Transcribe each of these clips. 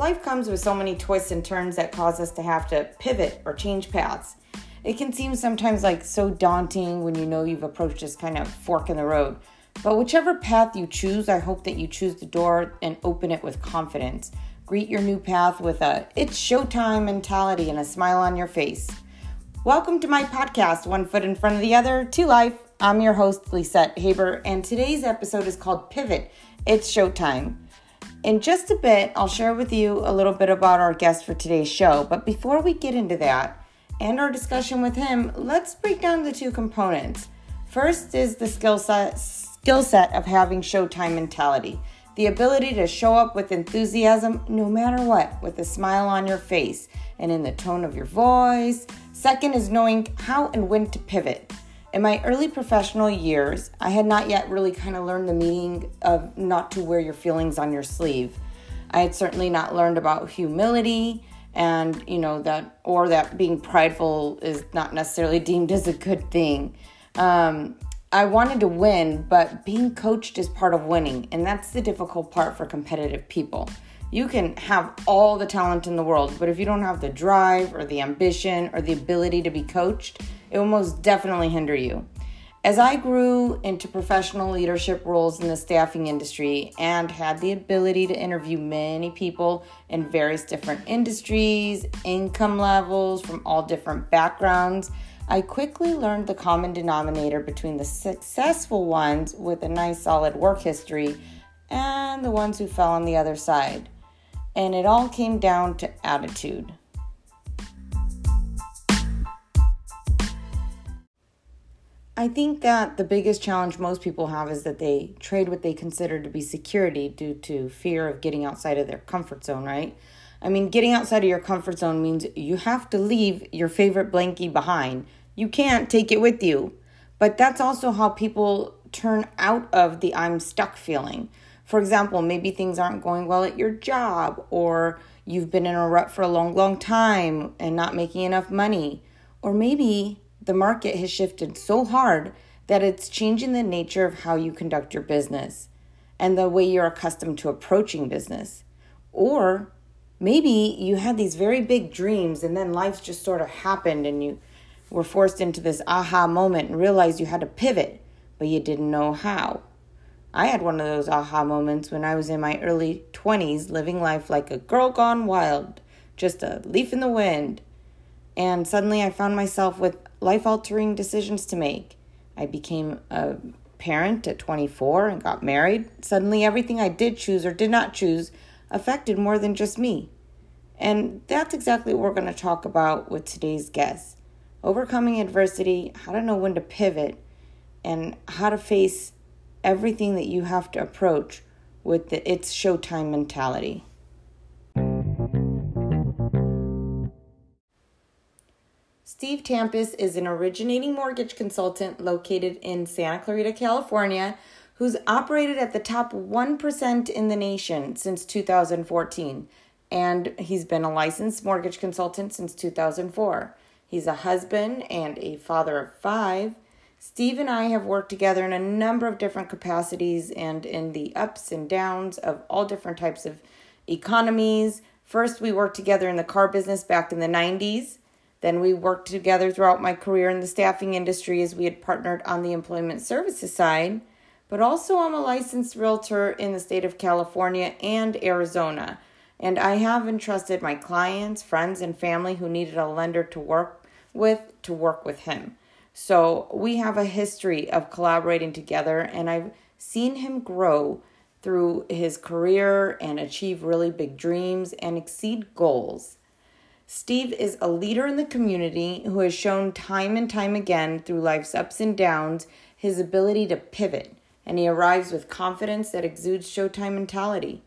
life comes with so many twists and turns that cause us to have to pivot or change paths. It can seem sometimes like so daunting when you know you've approached this kind of fork in the road. But whichever path you choose, I hope that you choose the door and open it with confidence. Greet your new path with a it's showtime mentality and a smile on your face. Welcome to my podcast, One Foot in Front of the Other, to Life. I'm your host, Lisette Haber, and today's episode is called Pivot. It's showtime. In just a bit, I'll share with you a little bit about our guest for today's show. But before we get into that and our discussion with him, let's break down the two components. First is the skill set, skill set of having showtime mentality the ability to show up with enthusiasm no matter what, with a smile on your face and in the tone of your voice. Second is knowing how and when to pivot. In my early professional years, I had not yet really kind of learned the meaning of not to wear your feelings on your sleeve. I had certainly not learned about humility and, you know, that, or that being prideful is not necessarily deemed as a good thing. Um, I wanted to win, but being coached is part of winning, and that's the difficult part for competitive people. You can have all the talent in the world, but if you don't have the drive or the ambition or the ability to be coached, it will most definitely hinder you. As I grew into professional leadership roles in the staffing industry and had the ability to interview many people in various different industries, income levels, from all different backgrounds, I quickly learned the common denominator between the successful ones with a nice solid work history and the ones who fell on the other side. And it all came down to attitude. I think that the biggest challenge most people have is that they trade what they consider to be security due to fear of getting outside of their comfort zone, right? I mean, getting outside of your comfort zone means you have to leave your favorite blankie behind. You can't take it with you. But that's also how people turn out of the I'm stuck feeling. For example, maybe things aren't going well at your job, or you've been in a rut for a long, long time and not making enough money. Or maybe the market has shifted so hard that it's changing the nature of how you conduct your business and the way you're accustomed to approaching business. Or maybe you had these very big dreams and then life just sort of happened and you were forced into this aha moment and realized you had to pivot, but you didn't know how. I had one of those aha moments when I was in my early 20s, living life like a girl gone wild, just a leaf in the wind. And suddenly I found myself with life altering decisions to make. I became a parent at 24 and got married. Suddenly, everything I did choose or did not choose affected more than just me. And that's exactly what we're going to talk about with today's guest overcoming adversity, how to know when to pivot, and how to face everything that you have to approach with the it's showtime mentality. Steve Tampus is an originating mortgage consultant located in Santa Clarita, California, who's operated at the top 1% in the nation since 2014. And he's been a licensed mortgage consultant since 2004. He's a husband and a father of five. Steve and I have worked together in a number of different capacities and in the ups and downs of all different types of economies. First, we worked together in the car business back in the 90s. Then we worked together throughout my career in the staffing industry as we had partnered on the employment services side. But also, I'm a licensed realtor in the state of California and Arizona. And I have entrusted my clients, friends, and family who needed a lender to work with to work with him. So we have a history of collaborating together, and I've seen him grow through his career and achieve really big dreams and exceed goals. Steve is a leader in the community who has shown time and time again through life's ups and downs his ability to pivot, and he arrives with confidence that exudes showtime mentality.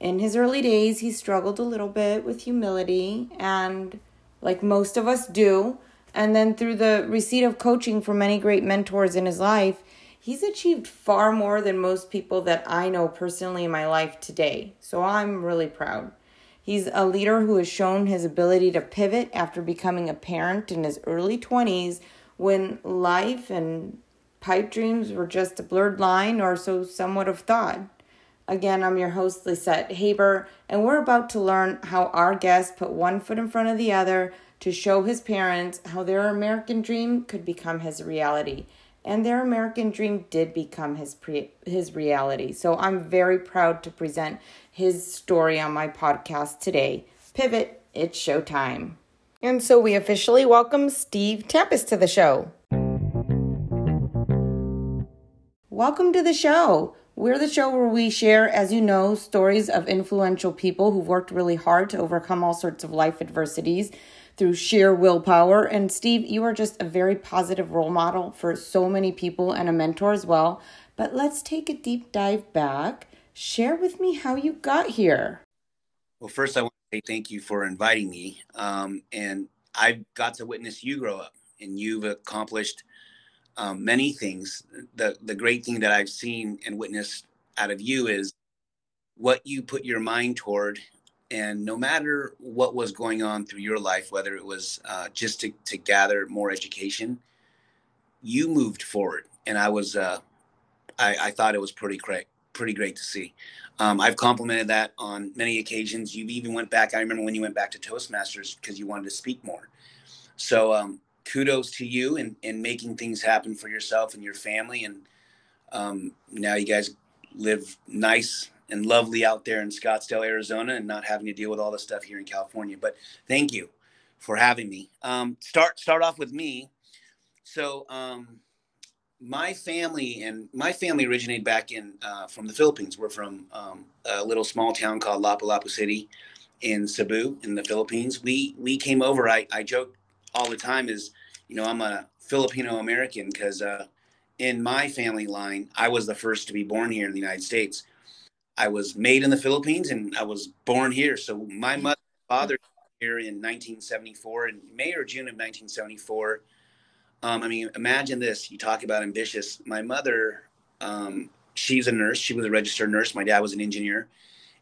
In his early days, he struggled a little bit with humility, and like most of us do, and then through the receipt of coaching from many great mentors in his life, he's achieved far more than most people that I know personally in my life today. So I'm really proud. He's a leader who has shown his ability to pivot after becoming a parent in his early 20s when life and pipe dreams were just a blurred line, or so some would have thought. Again, I'm your host, Lisette Haber, and we're about to learn how our guest put one foot in front of the other to show his parents how their American dream could become his reality. And their American dream did become his pre- his reality. So I'm very proud to present his story on my podcast today. Pivot, it's showtime. And so we officially welcome Steve Tampus to the show. Welcome to the show. We're the show where we share, as you know, stories of influential people who've worked really hard to overcome all sorts of life adversities through sheer willpower. And Steve, you are just a very positive role model for so many people and a mentor as well. But let's take a deep dive back. Share with me how you got here. Well, first, I want to say thank you for inviting me. Um, and I've got to witness you grow up, and you've accomplished um, many things. The the great thing that I've seen and witnessed out of you is what you put your mind toward, and no matter what was going on through your life, whether it was uh, just to to gather more education, you moved forward, and I was uh, I, I thought it was pretty great, pretty great to see. Um, I've complimented that on many occasions. You even went back. I remember when you went back to Toastmasters because you wanted to speak more. So um, kudos to you and in making things happen for yourself and your family. And um, now you guys live nice and lovely out there in Scottsdale, Arizona, and not having to deal with all the stuff here in California. But thank you for having me. Um, start start off with me. So um, my family and my family originated back in uh, from the Philippines. We're from um, a little small town called Lapu-Lapu City in Cebu in the Philippines. We we came over. I I joke all the time is, you know, I'm a Filipino American because uh, in my family line, I was the first to be born here in the United States. I was made in the Philippines and I was born here. So my mother and father here in 1974 in May or June of 1974. Um, I mean, imagine this. You talk about ambitious. My mother, um, she's a nurse. She was a registered nurse. My dad was an engineer.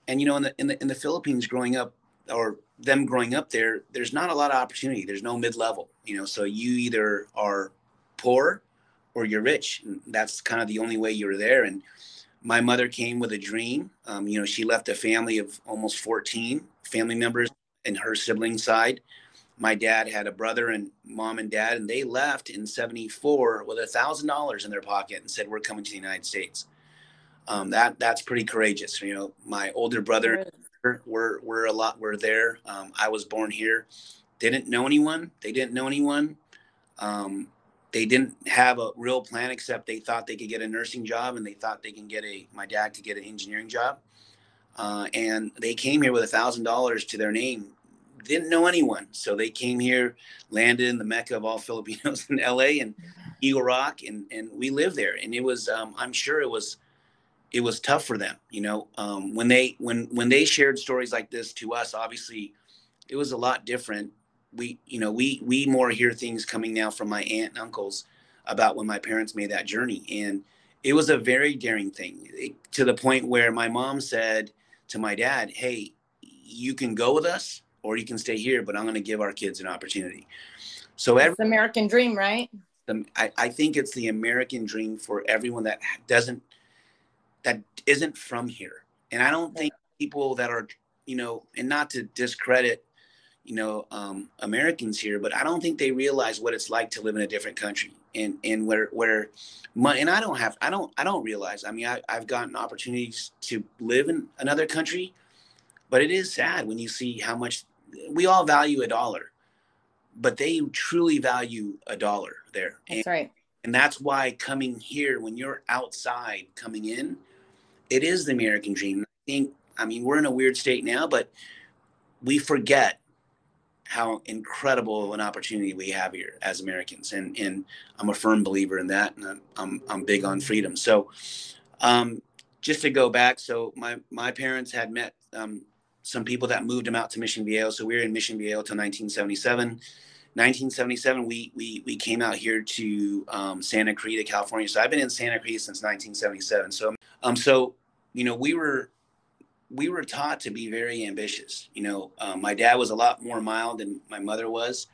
And you know, in the in the in the Philippines, growing up, or them growing up there, there's not a lot of opportunity. There's no mid level, you know. So you either are poor or you're rich. And that's kind of the only way you're there. And my mother came with a dream. Um, you know, she left a family of almost 14 family members in her sibling side. My dad had a brother and mom and dad, and they left in 74 with a thousand dollars in their pocket and said, We're coming to the United States. Um, that that's pretty courageous. You know, my older brother we're we're a lot. We're there. Um, I was born here. They didn't know anyone. They didn't know anyone. Um, they didn't have a real plan except they thought they could get a nursing job and they thought they can get a my dad could get an engineering job. Uh, and they came here with a thousand dollars to their name. Didn't know anyone, so they came here, landed in the mecca of all Filipinos in L.A. and Eagle Rock, and and we lived there. And it was, um, I'm sure it was it was tough for them you know um, when they when when they shared stories like this to us obviously it was a lot different we you know we we more hear things coming now from my aunt and uncles about when my parents made that journey and it was a very daring thing it, to the point where my mom said to my dad hey you can go with us or you can stay here but i'm going to give our kids an opportunity so every, the american dream right the, I, I think it's the american dream for everyone that doesn't that isn't from here. And I don't think people that are, you know, and not to discredit, you know, um, Americans here, but I don't think they realize what it's like to live in a different country and and where where money and I don't have I don't I don't realize. I mean, I, I've gotten opportunities to live in another country, but it is sad when you see how much we all value a dollar, but they truly value a dollar there. That's and, right. And that's why coming here, when you're outside coming in, it is the American dream. I think, I mean, we're in a weird state now, but we forget how incredible of an opportunity we have here as Americans. And, and I'm a firm believer in that. And I'm, I'm, big on freedom. So, um, just to go back, so my, my parents had met um, some people that moved them out to Mission Viejo. So we were in Mission Viejo till 1977. 1977, we, we, we came out here to um, Santa Clarita, California. So I've been in Santa Clarita since 1977. So, um, so you know, we were we were taught to be very ambitious. You know, um, my dad was a lot more mild than my mother was.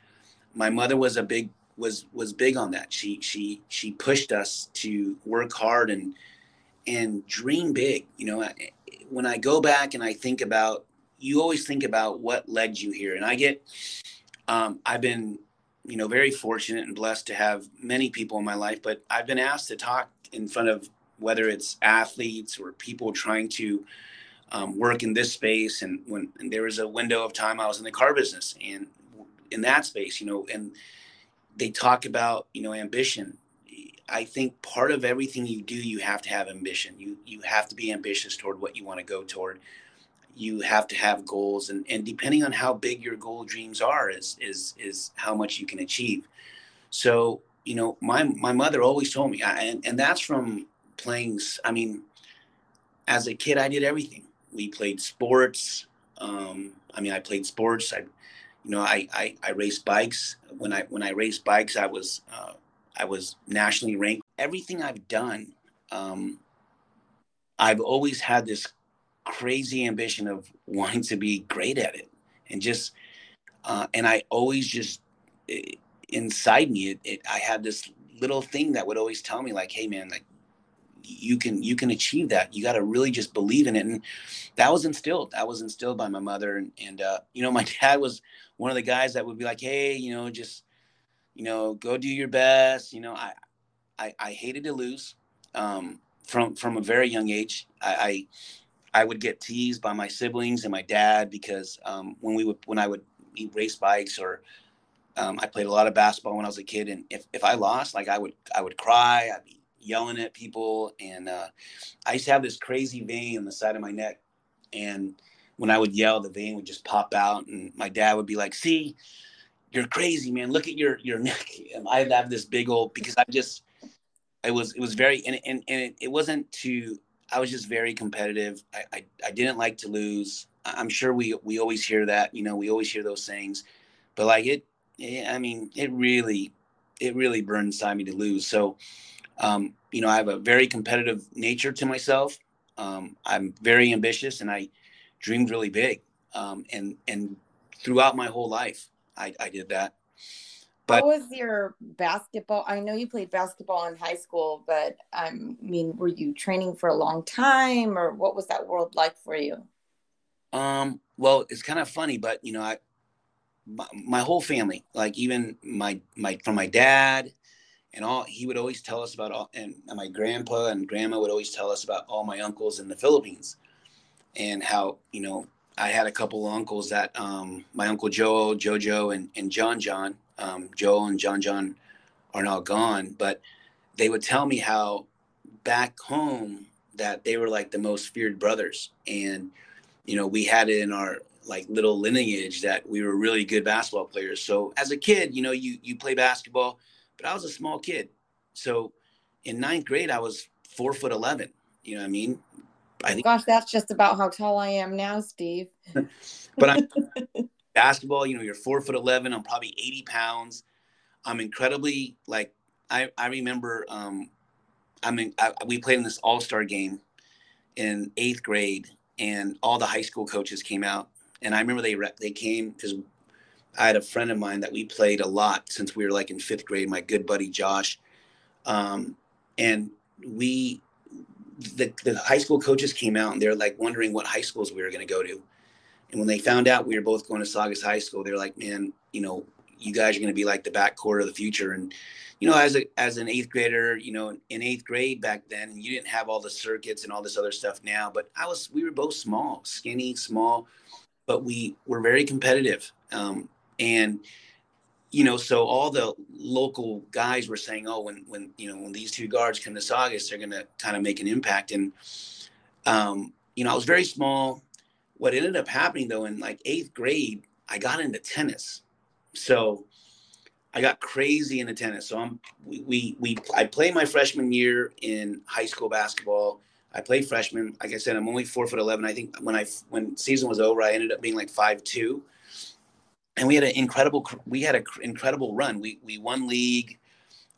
My mother was a big was was big on that. She she she pushed us to work hard and and dream big. You know, when I go back and I think about, you always think about what led you here. And I get, um, I've been, you know, very fortunate and blessed to have many people in my life, but I've been asked to talk in front of whether it's athletes or people trying to um, work in this space. And when and there was a window of time I was in the car business and in that space, you know, and they talk about, you know, ambition. I think part of everything you do, you have to have ambition. You you have to be ambitious toward what you want to go toward. You have to have goals, and and depending on how big your goal dreams are, is is is how much you can achieve. So you know, my my mother always told me, and and that's from playing. I mean, as a kid, I did everything. We played sports. Um, I mean, I played sports. I, you know, I, I I raced bikes. When I when I raced bikes, I was uh, I was nationally ranked. Everything I've done, um, I've always had this crazy ambition of wanting to be great at it, and just, uh, and I always just it, inside me, it, it, I had this little thing that would always tell me like, "Hey, man, like you can you can achieve that. You got to really just believe in it. And that was instilled. That was instilled by my mother. And, and uh, you know my dad was one of the guys that would be like hey you know just you know, go do your best. You know, I, I, I hated to lose um, from from a very young age. I, I, I would get teased by my siblings and my dad because um, when we would when I would race bikes or um, I played a lot of basketball when I was a kid, and if, if I lost, like I would I would cry. I'd be yelling at people, and uh, I used to have this crazy vein on the side of my neck, and when I would yell, the vein would just pop out, and my dad would be like, "See, you're crazy, man. Look at your your neck. I have this big old because I just it was it was very and and, and it, it wasn't to I was just very competitive. I, I, I didn't like to lose. I'm sure we we always hear that, you know, we always hear those things, but like it, it I mean, it really it really burned inside me to lose. So, um, you know, I have a very competitive nature to myself. Um, I'm very ambitious and I dreamed really big. Um, and and throughout my whole life, I, I did that. But what was your basketball? I know you played basketball in high school, but um, I mean, were you training for a long time, or what was that world like for you? Um, well, it's kind of funny, but you know, I my, my whole family, like even my my from my dad and all, he would always tell us about all, and my grandpa and grandma would always tell us about all my uncles in the Philippines, and how you know I had a couple of uncles that um, my uncle Joe, Jojo, and, and John John, um, Joe and John John are now gone, but they would tell me how back home that they were like the most feared brothers. And, you know, we had it in our like little lineage that we were really good basketball players. So as a kid, you know, you, you play basketball, but I was a small kid. So in ninth grade, I was four foot 11, you know what I mean? I think, Gosh, that's just about how tall I am now, Steve. but I'm basketball, you know, you're four foot 11. I'm probably 80 pounds. I'm incredibly like, I, I remember, um, I mean, I, we played in this all star game in eighth grade and all the high school coaches came out. And I remember they, they came because I had a friend of mine that we played a lot since we were like in fifth grade, my good buddy Josh. Um, and we the, the high school coaches came out and they're like wondering what high schools we were going to go to. And when they found out we were both going to Saugus High School, they're like, man, you know, you guys are going to be like the backcourt of the future. And, you know, as a, as an eighth grader, you know, in eighth grade back then, you didn't have all the circuits and all this other stuff now, but I was, we were both small, skinny, small, but we were very competitive. Um, and, you know, so all the local guys were saying, oh, when when you know when these two guards come to Saugus, they're going to kind of make an impact. And um, you know, I was very small. What ended up happening though, in like eighth grade, I got into tennis. So I got crazy into tennis. So I'm we we, we I play my freshman year in high school basketball. I play freshman. Like I said, I'm only four foot eleven. I think when I when season was over, I ended up being like five two and we had an incredible we had an incredible run. We we won league.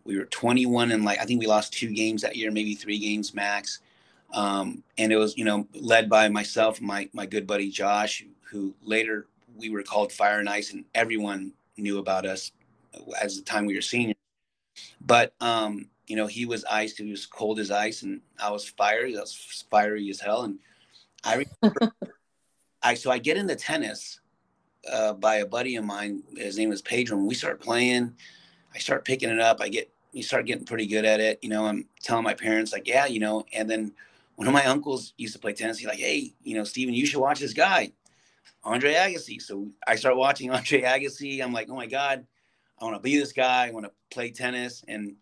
We were 21 and like I think we lost two games that year, maybe three games max. Um, and it was you know led by myself, my my good buddy Josh, who later we were called Fire and Ice, and everyone knew about us as the time we were seniors. But um, you know he was ice, he was cold as ice, and I was fiery. I was fiery as hell, and I remember, I so I get into tennis uh, by a buddy of mine. His name was Pedro. And we start playing. I start picking it up. I get you start getting pretty good at it. You know, I'm telling my parents like, yeah, you know. And then one of my uncles used to play tennis. He's like, hey, you know, Steven, you should watch this guy, Andre Agassi. So I start watching Andre Agassi. I'm like, oh my god, I want to be this guy. I want to play tennis. And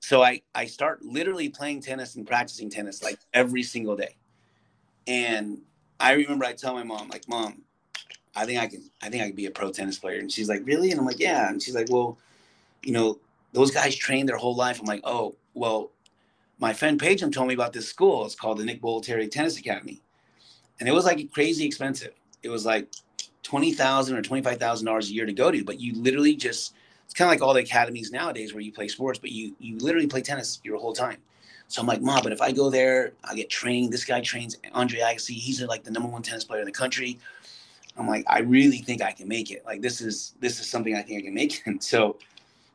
so I I start literally playing tennis and practicing tennis like every single day. And I remember I tell my mom like, mom, I think I can I think I can be a pro tennis player. And she's like, really? And I'm like, yeah. And she's like, well, you know, those guys train their whole life. I'm like, oh, well, my friend Pagem told me about this school. It's called the Nick Bollettieri Tennis Academy. And it was like crazy expensive. It was like twenty thousand or twenty five thousand dollars a year to go to, but you literally just it's kind of like all the academies nowadays where you play sports, but you you literally play tennis your whole time. So I'm like, Mom, but if I go there, I get trained. This guy trains Andre Agassi. He's like the number one tennis player in the country. I'm like, I really think I can make it. Like this is this is something I think I can make. And so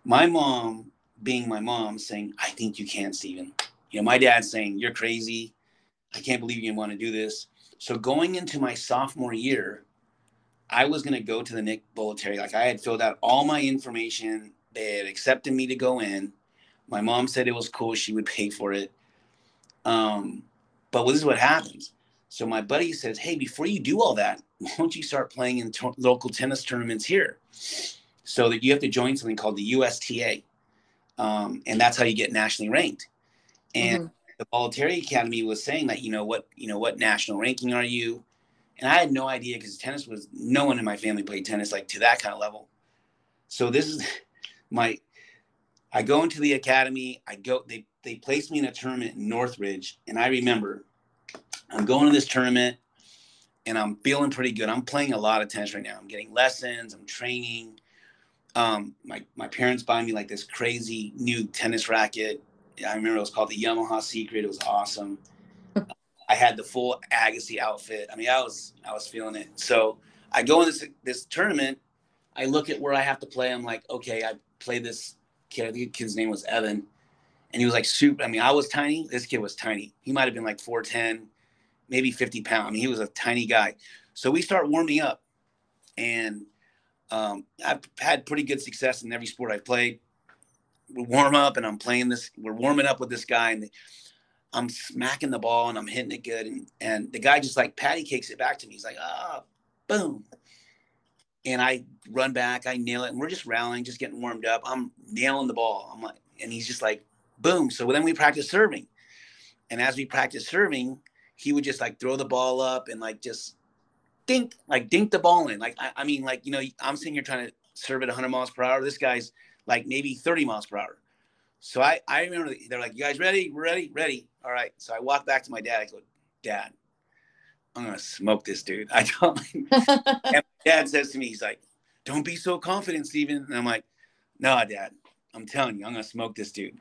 my mom, being my mom, saying, I think you can, Steven. You know, my dad saying, You're crazy. I can't believe you want to do this. So going into my sophomore year, I was gonna go to the Nick Bollettieri. Like I had filled out all my information. They had accepted me to go in. My mom said it was cool. She would pay for it. Um, but this is what happens. So my buddy says, "Hey, before you do all that, why don't you start playing in t- local tennis tournaments here?" So that you have to join something called the USTA, um, and that's how you get nationally ranked. And mm-hmm. the Bollettieri Academy was saying that you know what you know what national ranking are you? And I had no idea because tennis was no one in my family played tennis like to that kind of level. So this is my I go into the academy, I go they they placed me in a tournament in Northridge, and I remember I'm going to this tournament and I'm feeling pretty good. I'm playing a lot of tennis right now. I'm getting lessons, I'm training. Um, my my parents buy me like this crazy new tennis racket. I remember it was called the Yamaha Secret. It was awesome. I had the full Agassi outfit. I mean, I was I was feeling it. So I go in this this tournament. I look at where I have to play. I'm like, okay, I play this kid. I think kid's name was Evan, and he was like super. I mean, I was tiny. This kid was tiny. He might have been like 4'10, maybe 50 pounds. I mean, he was a tiny guy. So we start warming up, and um, I've had pretty good success in every sport I've played. We warm up, and I'm playing this. We're warming up with this guy, and. I'm smacking the ball and I'm hitting it good. And, and the guy just like patty cakes it back to me. He's like, ah, boom. And I run back, I nail it, and we're just rallying, just getting warmed up. I'm nailing the ball. I'm like, and he's just like, boom. So then we practice serving. And as we practice serving, he would just like throw the ball up and like just dink, like dink the ball in. Like, I, I mean, like, you know, I'm sitting here trying to serve at 100 miles per hour. This guy's like maybe 30 miles per hour. So I, I remember they're like, you guys ready? We're ready? Ready. All right. So I walk back to my dad. I go, Dad, I'm gonna smoke this dude. I don't. and dad says to me, he's like, "Don't be so confident, Steven." And I'm like, "No, Dad, I'm telling you, I'm gonna smoke this dude."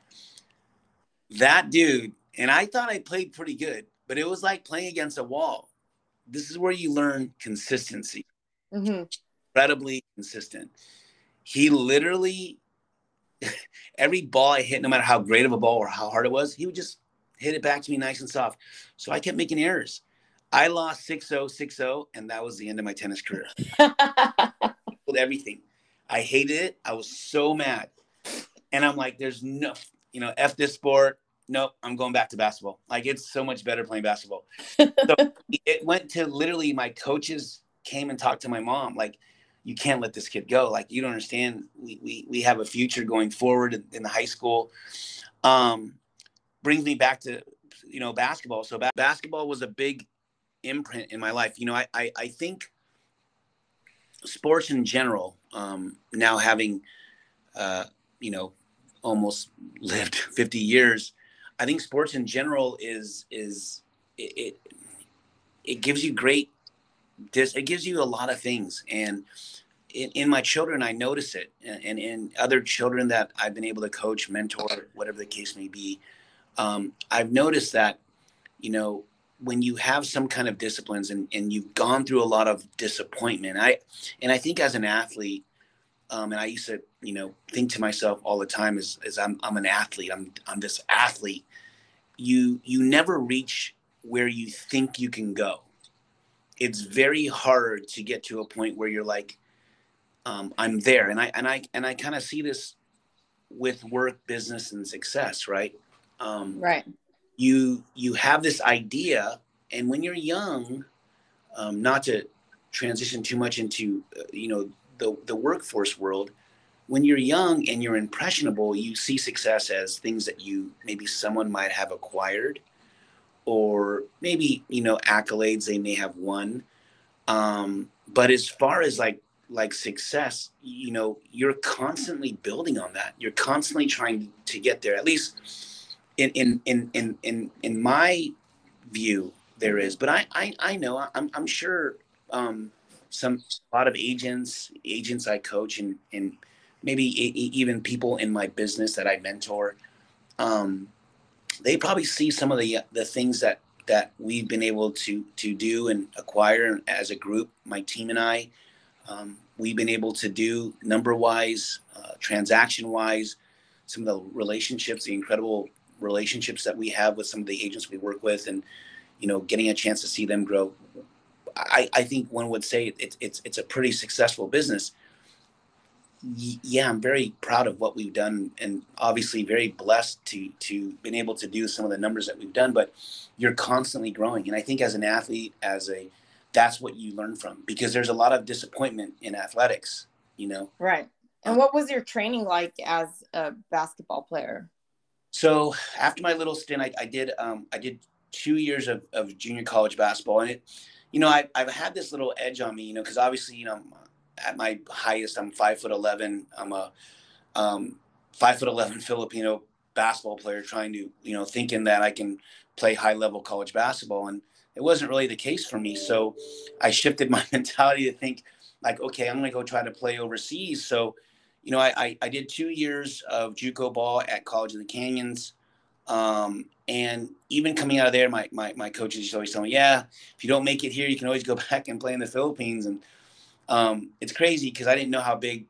That dude, and I thought I played pretty good, but it was like playing against a wall. This is where you learn consistency. Mm-hmm. Incredibly consistent. He literally, every ball I hit, no matter how great of a ball or how hard it was, he would just hit it back to me nice and soft. So I kept making errors. I lost 6 0, 6 0, and that was the end of my tennis career. With everything. I hated it. I was so mad. And I'm like, there's no, you know, F this sport. Nope, I'm going back to basketball. Like, it's so much better playing basketball. so it went to literally my coaches came and talked to my mom. Like, you can't let this kid go. Like, you don't understand. We, we, we have a future going forward in, in the high school. Um, brings me back to you know basketball. So ba- basketball was a big imprint in my life. You know, I I, I think sports in general. Um, now having uh, you know almost lived 50 years, I think sports in general is is it it, it gives you great this it gives you a lot of things and in, in, my children, I notice it, and in other children that I've been able to coach, mentor, whatever the case may be, um, I've noticed that, you know, when you have some kind of disciplines and, and you've gone through a lot of disappointment, I and I think as an athlete, um, and I used to, you know, think to myself all the time as, as I'm, I'm an athlete, I'm, I'm this athlete. You, you never reach where you think you can go. It's very hard to get to a point where you're like, um, I'm there. And I and I and I kind of see this with work, business, and success, right? Um, right. You you have this idea, and when you're young, um, not to transition too much into uh, you know the the workforce world, when you're young and you're impressionable, you see success as things that you maybe someone might have acquired, or maybe you know accolades they may have won. Um, but as far as like like success, you know, you're constantly building on that. You're constantly trying to get there. At least in in in in in, in my view, there is. But I I, I know I'm I'm sure um, some a lot of agents agents I coach and and maybe even people in my business that I mentor, um, they probably see some of the the things that that we've been able to to do and acquire as a group, my team and I. Um, we've been able to do number wise, uh, transaction wise, some of the relationships, the incredible relationships that we have with some of the agents we work with, and you know, getting a chance to see them grow. I, I think one would say it's it's it's a pretty successful business. Yeah, I'm very proud of what we've done, and obviously very blessed to to been able to do some of the numbers that we've done. But you're constantly growing, and I think as an athlete, as a that's what you learn from because there's a lot of disappointment in athletics, you know? Right. And what was your training like as a basketball player? So after my little stint, I, I did, um, I did two years of, of junior college basketball and it, you know, I, I've had this little edge on me, you know, cause obviously, you know, at my highest, I'm five foot 11. I'm a, um, five foot 11 Filipino basketball player trying to, you know, thinking that I can play high level college basketball. And, it wasn't really the case for me. So I shifted my mentality to think like, okay, I'm going to go try to play overseas. So, you know, I, I, I, did two years of JUCO ball at College of the Canyons. Um, and even coming out of there, my, my, my coaches always tell me, yeah, if you don't make it here, you can always go back and play in the Philippines. And um, it's crazy because I didn't know how big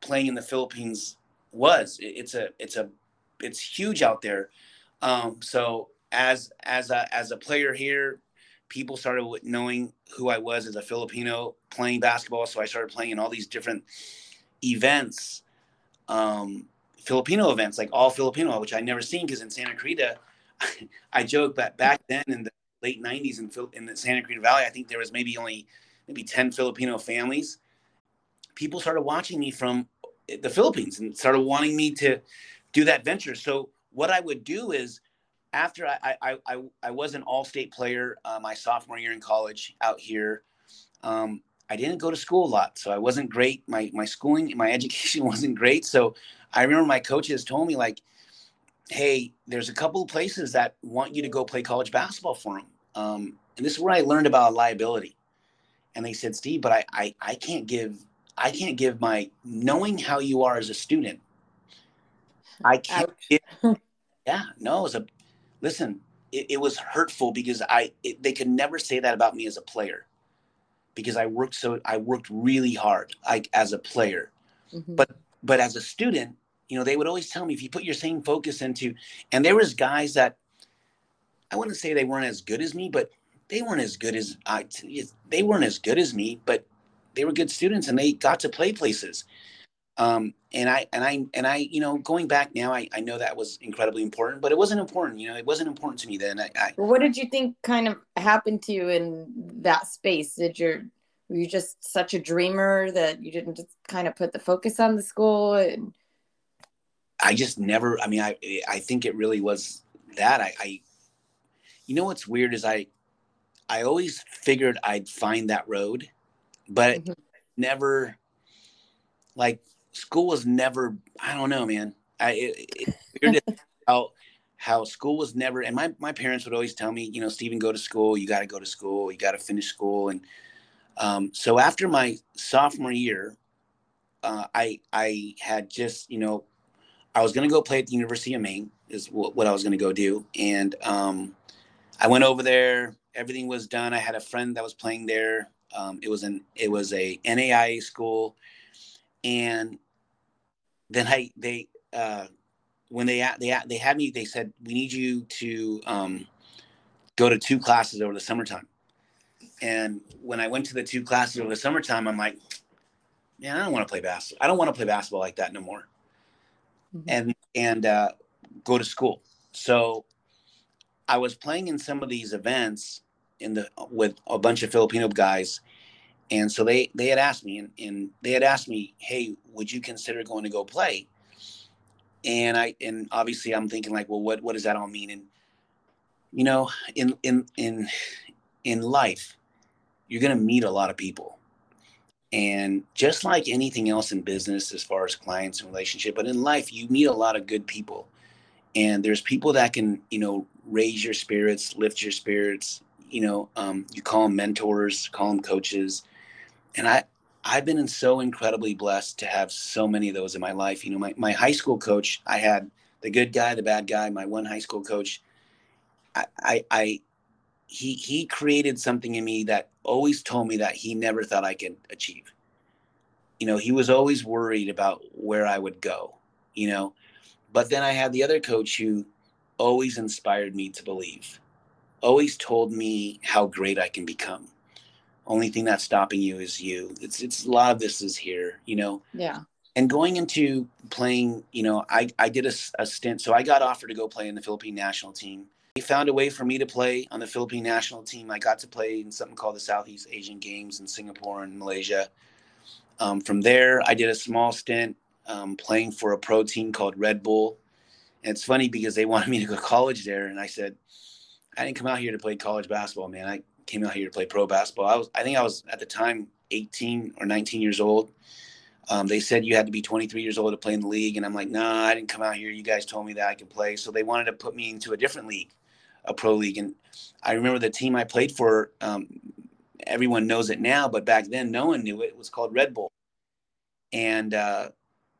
playing in the Philippines was. It, it's a, it's a, it's huge out there. Um, so as, as a, as a player here, people started knowing who I was as a Filipino playing basketball. So I started playing in all these different events, um, Filipino events, like all Filipino, which I never seen because in Santa Clarita, I joke that back then in the late '90s in, in the Santa Clarita Valley, I think there was maybe only maybe 10 Filipino families. People started watching me from the Philippines and started wanting me to do that venture. So what I would do is after I, I, I, I was an all state player uh, my sophomore year in college out here, um, I didn't go to school a lot. So I wasn't great. My, my schooling, my education wasn't great. So I remember my coaches told me, like, hey, there's a couple of places that want you to go play college basketball for them. Um, and this is where I learned about liability. And they said, Steve, but I, I, I can't give, I can't give my knowing how you are as a student. I can't. Give, yeah, no, as a listen, it, it was hurtful because I it, they could never say that about me as a player because I worked so I worked really hard like as a player. Mm-hmm. But but as a student, you know, they would always tell me if you put your same focus into and there was guys that I wouldn't say they weren't as good as me, but they weren't as good as I they weren't as good as me, but they were good students and they got to play places. Um, and I and I and I, you know, going back now, I, I know that was incredibly important, but it wasn't important. You know, it wasn't important to me then. I, I what did you think kind of happened to you in that space? Did you were you just such a dreamer that you didn't just kind of put the focus on the school? And... I just never. I mean, I I think it really was that. I, I you know what's weird is I I always figured I'd find that road, but mm-hmm. never like school was never i don't know man. I it, it, how how school was never and my, my parents would always tell me you know stephen go to school. You got to go to school. You got to finish school. And um, so after my sophomore year uh, i i had just you know i was going to go play at the university of maine is what, what i was going to go do. And um, i went over there everything was done i had a friend that was playing there um, it was an it was a naia school and then I they uh, when they they they had me they said we need you to um, go to two classes over the summertime. And when I went to the two classes over the summertime, I'm like, man, I don't want to play basketball. I don't want to play basketball like that no more. Mm-hmm. And and uh, go to school. So I was playing in some of these events in the with a bunch of Filipino guys, and so they they had asked me and, and they had asked me, hey, would you consider going to go play? And I and obviously I'm thinking like, well, what what does that all mean? And you know, in in in in life, you're gonna meet a lot of people. And just like anything else in business, as far as clients and relationship, but in life, you meet a lot of good people. And there's people that can, you know, raise your spirits, lift your spirits. You know, um, you call them mentors, call them coaches. And I, I've been so incredibly blessed to have so many of those in my life. You know, my, my high school coach, I had the good guy, the bad guy, my one high school coach. I, I, I he he created something in me that always told me that he never thought I could achieve. You know, he was always worried about where I would go, you know. But then I had the other coach who always inspired me to believe. Always told me how great I can become. Only thing that's stopping you is you. It's it's a lot of this is here, you know. Yeah. And going into playing, you know, I I did a, a stint. So I got offered to go play in the Philippine national team he found a way for me to play on the Philippine national team. I got to play in something called the Southeast Asian Games in Singapore and Malaysia. Um, from there, I did a small stint um, playing for a pro team called Red Bull. And it's funny because they wanted me to go to college there, and I said, I didn't come out here to play college basketball, man. I came out here to play pro basketball. I was, I think I was at the time 18 or 19 years old. Um, they said you had to be 23 years old to play in the league, and I'm like, nah, I didn't come out here. You guys told me that I could play, so they wanted to put me into a different league a pro league. And I remember the team I played for. Um, everyone knows it now, but back then no one knew it. It was called Red Bull. And uh,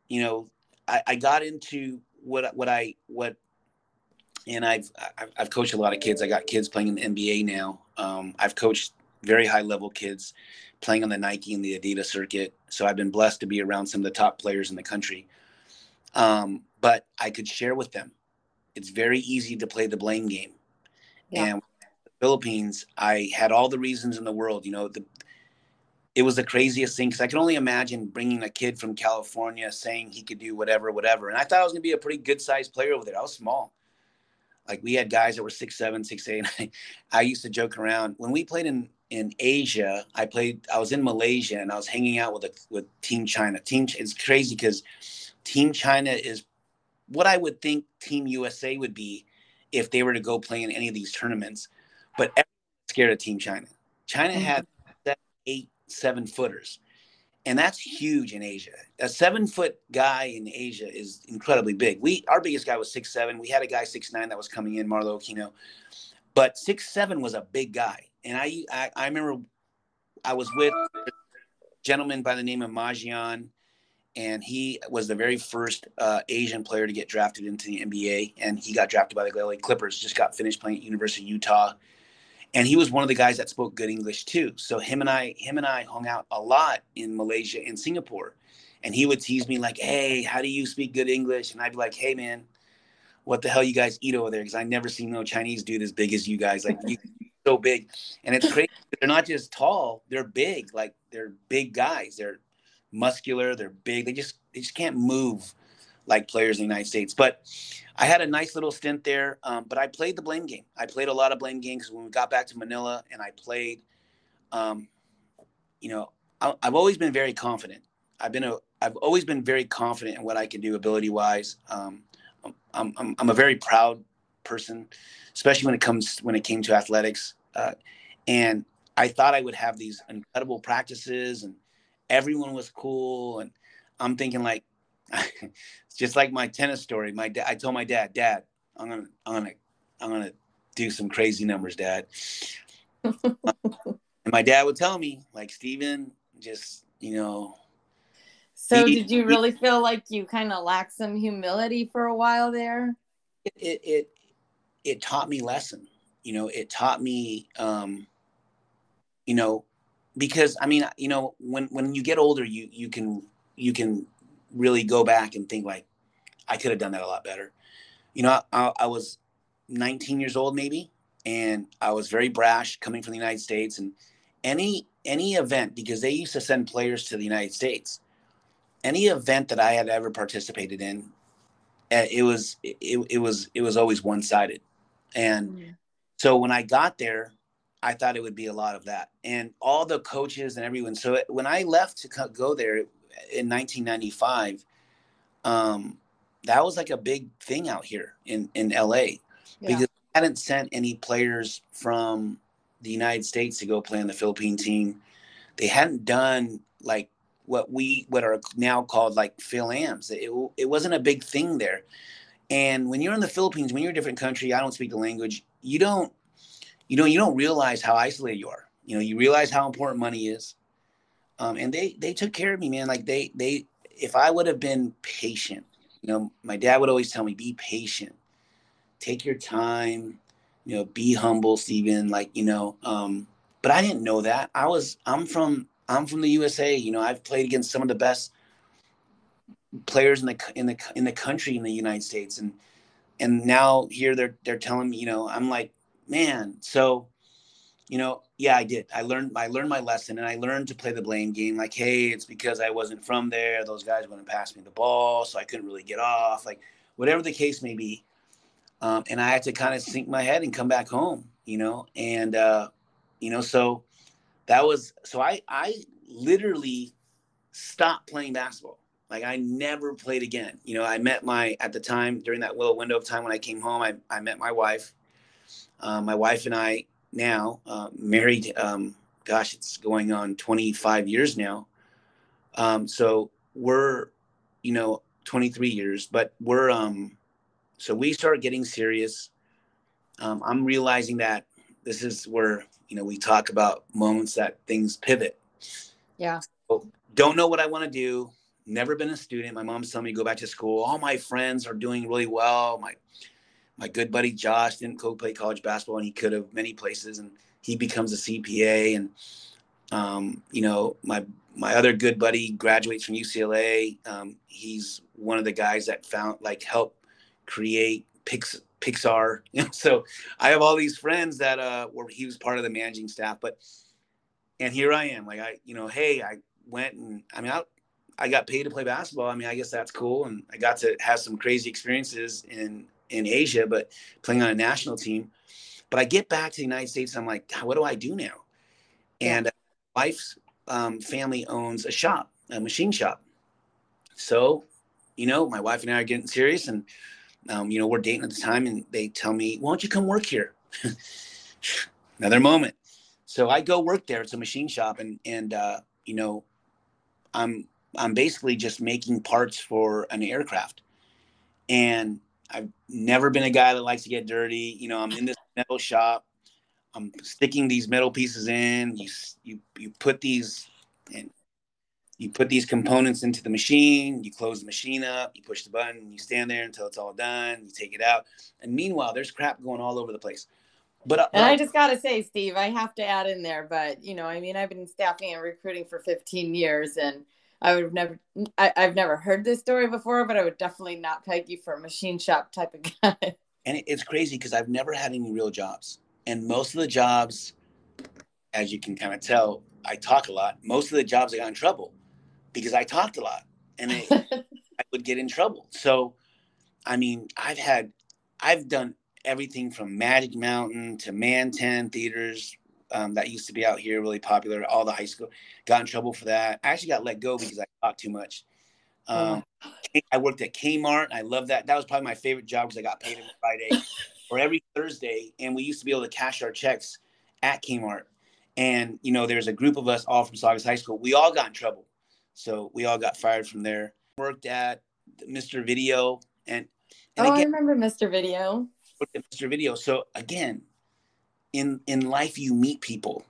you know, I, I got into what what I what, and I've I've coached a lot of kids. I got kids playing in the NBA now. Um, I've coached very high level kids playing on the Nike and the Adidas circuit. So I've been blessed to be around some of the top players in the country. Um, but I could share with them. It's very easy to play the blame game. Yeah. And the Philippines, I had all the reasons in the world. You know, the it was the craziest thing because I can only imagine bringing a kid from California saying he could do whatever, whatever. And I thought I was going to be a pretty good sized player over there. I was small. Like we had guys that were six seven, six eight. I, I used to joke around when we played in in Asia. I played. I was in Malaysia and I was hanging out with a, with Team China. Team it's crazy because Team China is what I would think Team USA would be if they were to go play in any of these tournaments. But scared of Team China. China mm-hmm. had seven, eight, seven footers. And that's huge in Asia. A seven foot guy in Asia is incredibly big. We our biggest guy was six seven. We had a guy six nine that was coming in, Marlou Aquino. But six seven was a big guy. And I I, I remember I was with a gentleman by the name of Ma Jian and he was the very first uh, Asian player to get drafted into the NBA. And he got drafted by the LA Clippers. Just got finished playing at University of Utah, and he was one of the guys that spoke good English too. So him and I, him and I hung out a lot in Malaysia and Singapore. And he would tease me like, "Hey, how do you speak good English?" And I'd be like, "Hey, man, what the hell you guys eat over there? Because I never seen no Chinese dude as big as you guys. Like you, so big, and it's crazy. They're not just tall; they're big. Like they're big guys. They're muscular. They're big. They just they just can't move like players in the United States. But I had a nice little stint there. Um, but I played the blame game. I played a lot of blame games when we got back to Manila, and I played. Um, you know, I, I've always been very confident. I've been a I've always been very confident in what I can do ability wise. Um, I'm, I'm, I'm a very proud person, especially when it comes when it came to athletics. Uh, and I thought I would have these incredible practices and everyone was cool and i'm thinking like it's just like my tennis story my dad i told my dad dad i'm gonna i'm gonna i'm gonna do some crazy numbers dad. And my dad would tell me like steven just you know so he, did you really he, feel like you kind of lacked some humility for a while there? It, it it it taught me lesson you know it taught me um you know because I mean, you know, when when you get older, you you can you can really go back and think like, I could have done that a lot better. You know, I, I was 19 years old maybe, and I was very brash coming from the United States and any any event because they used to send players to the United States. Any event that I had ever participated in, eh, it was it, it was it was always one sided, and mm. so when I got there, I thought it would be a lot of that, and all the coaches and everyone. So when I left to go there in 1995, um, that was like a big thing out here in in LA yeah. because I hadn't sent any players from the United States to go play on the Philippine team. They hadn't done like what we what are now called like Phil-Ams. It, it wasn't a big thing there. And when you're in the Philippines, when you're a different country, I don't speak the language. You don't, you know, you don't realize how isolated you are. You know, you realize how important money is. Um, and they they took care of me, man. Like they they, if I would have been patient, you know, my dad would always tell me, be patient, take your time you know, be humble, Stephen. Like, you know, um, but I didn't know that. I was, I'm from, I'm from the USA. You know, I've played against some of the best players in the in the in the country in the United States, and and now here they're they're telling me, you know, I'm like, man. So, you know, yeah, I did. I learned I learned my lesson, and I learned to play the blame game. Like, hey, it's because I wasn't from there. Those guys wouldn't pass me the ball, so I couldn't really get off. Like, whatever the case may be um, and I had to kind of sink my head and come back home, you know, and uh, you know, so that was so I I literally stopped playing basketball. Like I never played again. You know, I met my at the time during that little window of time when I came home. I I met my wife. Uh, my wife and I now uh, married. Um, gosh, it's going on 25 years now. Um, so we're, you know, 23 years, but we're um so we start getting serious. Um, I'm realizing that this is where you know we talk about moments that things pivot. Yeah. So don't know what I want to do. Never been a student. My mom's telling me to go back to school. All my friends are doing really well. My my good buddy Josh didn't go play college basketball, and he could have many places, and he becomes a CPA. And um, you know, my my other good buddy graduates from UCLA. Um, he's one of the guys that found like helped create Pix, Pixar. So I have all these friends that uh, were he was part of the managing staff, but and here I am, like I, you know, hey, I went and I mean, I, I got paid to play basketball. I mean, I guess that's cool, and I got to have some crazy experiences in in Asia, but playing on a national team. But I get back to the United States, I'm like, what do I do now? And uh, wife's um, family owns a shop, a machine shop. So, you know, my wife and I are getting serious, and um, you know, we're dating at the time, and they tell me, "Why don't you come work here?" Another moment. So I go work there. It's a machine shop, and and uh, you know, I'm I'm basically just making parts for an aircraft, and I've never been a guy that likes to get dirty. You know, I'm in this metal shop. I'm sticking these metal pieces in. You you you put these and you put these components into the machine, you close the machine up, you push the button, you stand there until it's all done, you take it out. And meanwhile, there's crap going all over the place. But, uh, and I just got to say, Steve, I have to add in there, but you know, I mean, I've been staffing and recruiting for 15 years and I would have never, I, have never heard this story before, but I would definitely not peg you for a machine shop type of guy. And it's crazy because I've never had any real jobs. And most of the jobs, as you can kind of tell, I talk a lot. Most of the jobs I got in trouble because I talked a lot and I, I would get in trouble. So, I mean, I've had, I've done everything from Magic Mountain to Mantan theaters um, that used to be out here, really popular. All the high school got in trouble for that. I actually got let go because I talked too much. Um, oh. I worked at Kmart. I love that. That was probably my favorite job because I got paid every Friday or every Thursday, and we used to be able to cash our checks at Kmart. And you know, there's a group of us all from Saugus High School. We all got in trouble so we all got fired from there. Worked at Mr. Video and, and oh, again, I remember Mr. Video. Mr. Video. So again, in in life you meet people,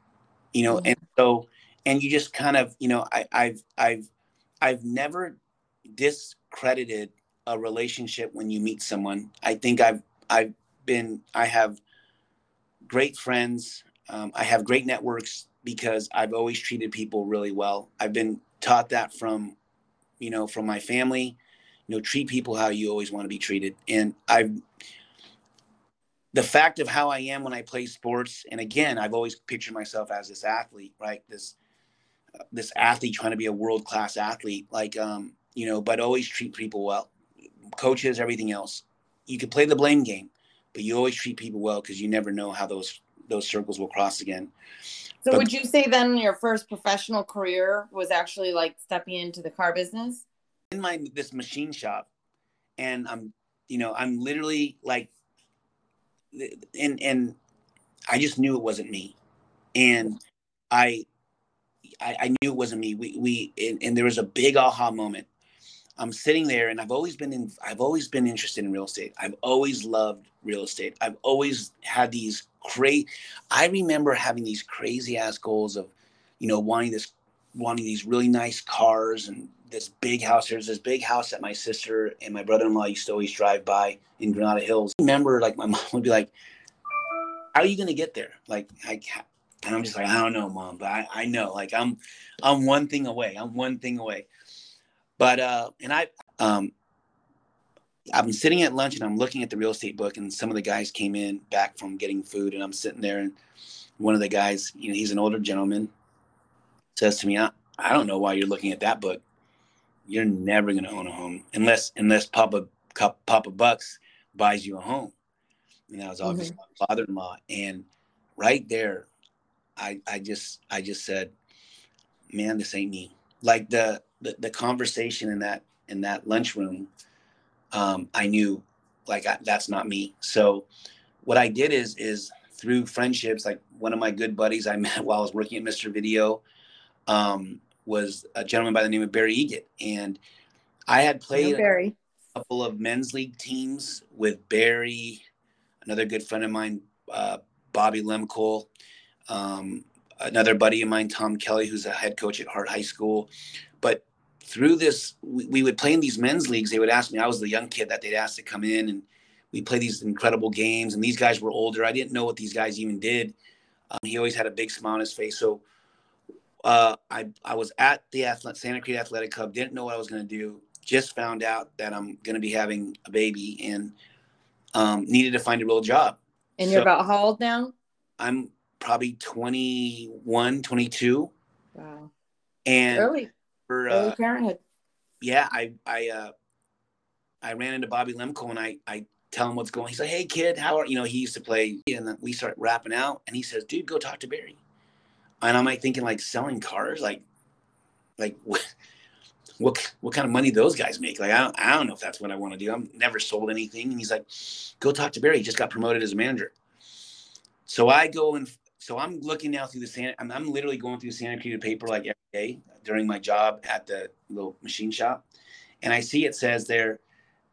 you know, and so and you just kind of, you know, I, I've I've I've never discredited a relationship when you meet someone. I think I've I've been I have great friends. Um, I have great networks because I've always treated people really well. I've been taught that from you know from my family you know treat people how you always want to be treated and i've the fact of how I am when I play sports, and again, I've always pictured myself as this athlete, right? This uh, this athlete trying to be a world class athlete, like um, you know, but always treat people well, coaches, everything else. You can play the blame game, but you always treat people well because you never know how those those circles will cross again. So But- would you say then your first professional career was actually like stepping into the car business? in my this machine shop and i'm you know i'm literally like and and i just knew it wasn't me. And i i, I knew it wasn't me. We we and, and there was a big aha moment. I'm sitting there and i've always been in i've always been interested in real estate. I've always loved real estate. I've always had these crazy i remember having these crazy ass goals of you know wanting this wanting these really nice cars and this big house. There's this big house that my sister and my brother-in-law used to always drive by in Granada Hills. I remember, like my mom would be like, "How are you gonna get there?" Like, I, and I'm just like, "I don't know, mom, but I, I know. Like, I'm, I'm one thing away. I'm one thing away." But uh, and I, um, been sitting at lunch and I'm looking at the real estate book, and some of the guys came in back from getting food, and I'm sitting there, and one of the guys, you know, he's an older gentleman, says to me, "I, I don't know why you're looking at that book." You're never going to own a home unless unless Papa Papa Bucks buys you a home. And that was obviously my father-in-law. And right there, I I just I just said, man, this ain't me. Like the the, the conversation in that in that lunchroom, um, I knew like I, that's not me. So what I did is is through friendships, like one of my good buddies I met while I was working at Mr. Video. Um, was a gentleman by the name of Barry Egan. And I had played Barry. a couple of men's league teams with Barry, another good friend of mine, uh, Bobby Lemcole, um, another buddy of mine, Tom Kelly, who's a head coach at Hart High School. But through this, we, we would play in these men's leagues. They would ask me, I was the young kid that they'd ask to come in and we play these incredible games. And these guys were older. I didn't know what these guys even did. Um, he always had a big smile on his face. So uh, I I was at the Athlet- Santa Cruz Athletic Club. Didn't know what I was going to do. Just found out that I'm going to be having a baby and um, needed to find a real job. And you're about how old now? I'm probably 21, 22, Wow. and Early, for, early uh, parenthood. yeah, I I uh, I ran into Bobby Lemko and I I tell him what's going. He's like, "Hey kid, how are you know?" He used to play, and then we start rapping out, and he says, "Dude, go talk to Barry." And I'm like thinking, like selling cars, like, like what, what, what kind of money those guys make? Like, I don't, I don't know if that's what I want to do. I've never sold anything. And he's like, "Go talk to Barry. He just got promoted as a manager." So I go and so I'm looking now through the Santa. I'm, I'm literally going through the Santa Cruz paper like every day during my job at the little machine shop, and I see it says there,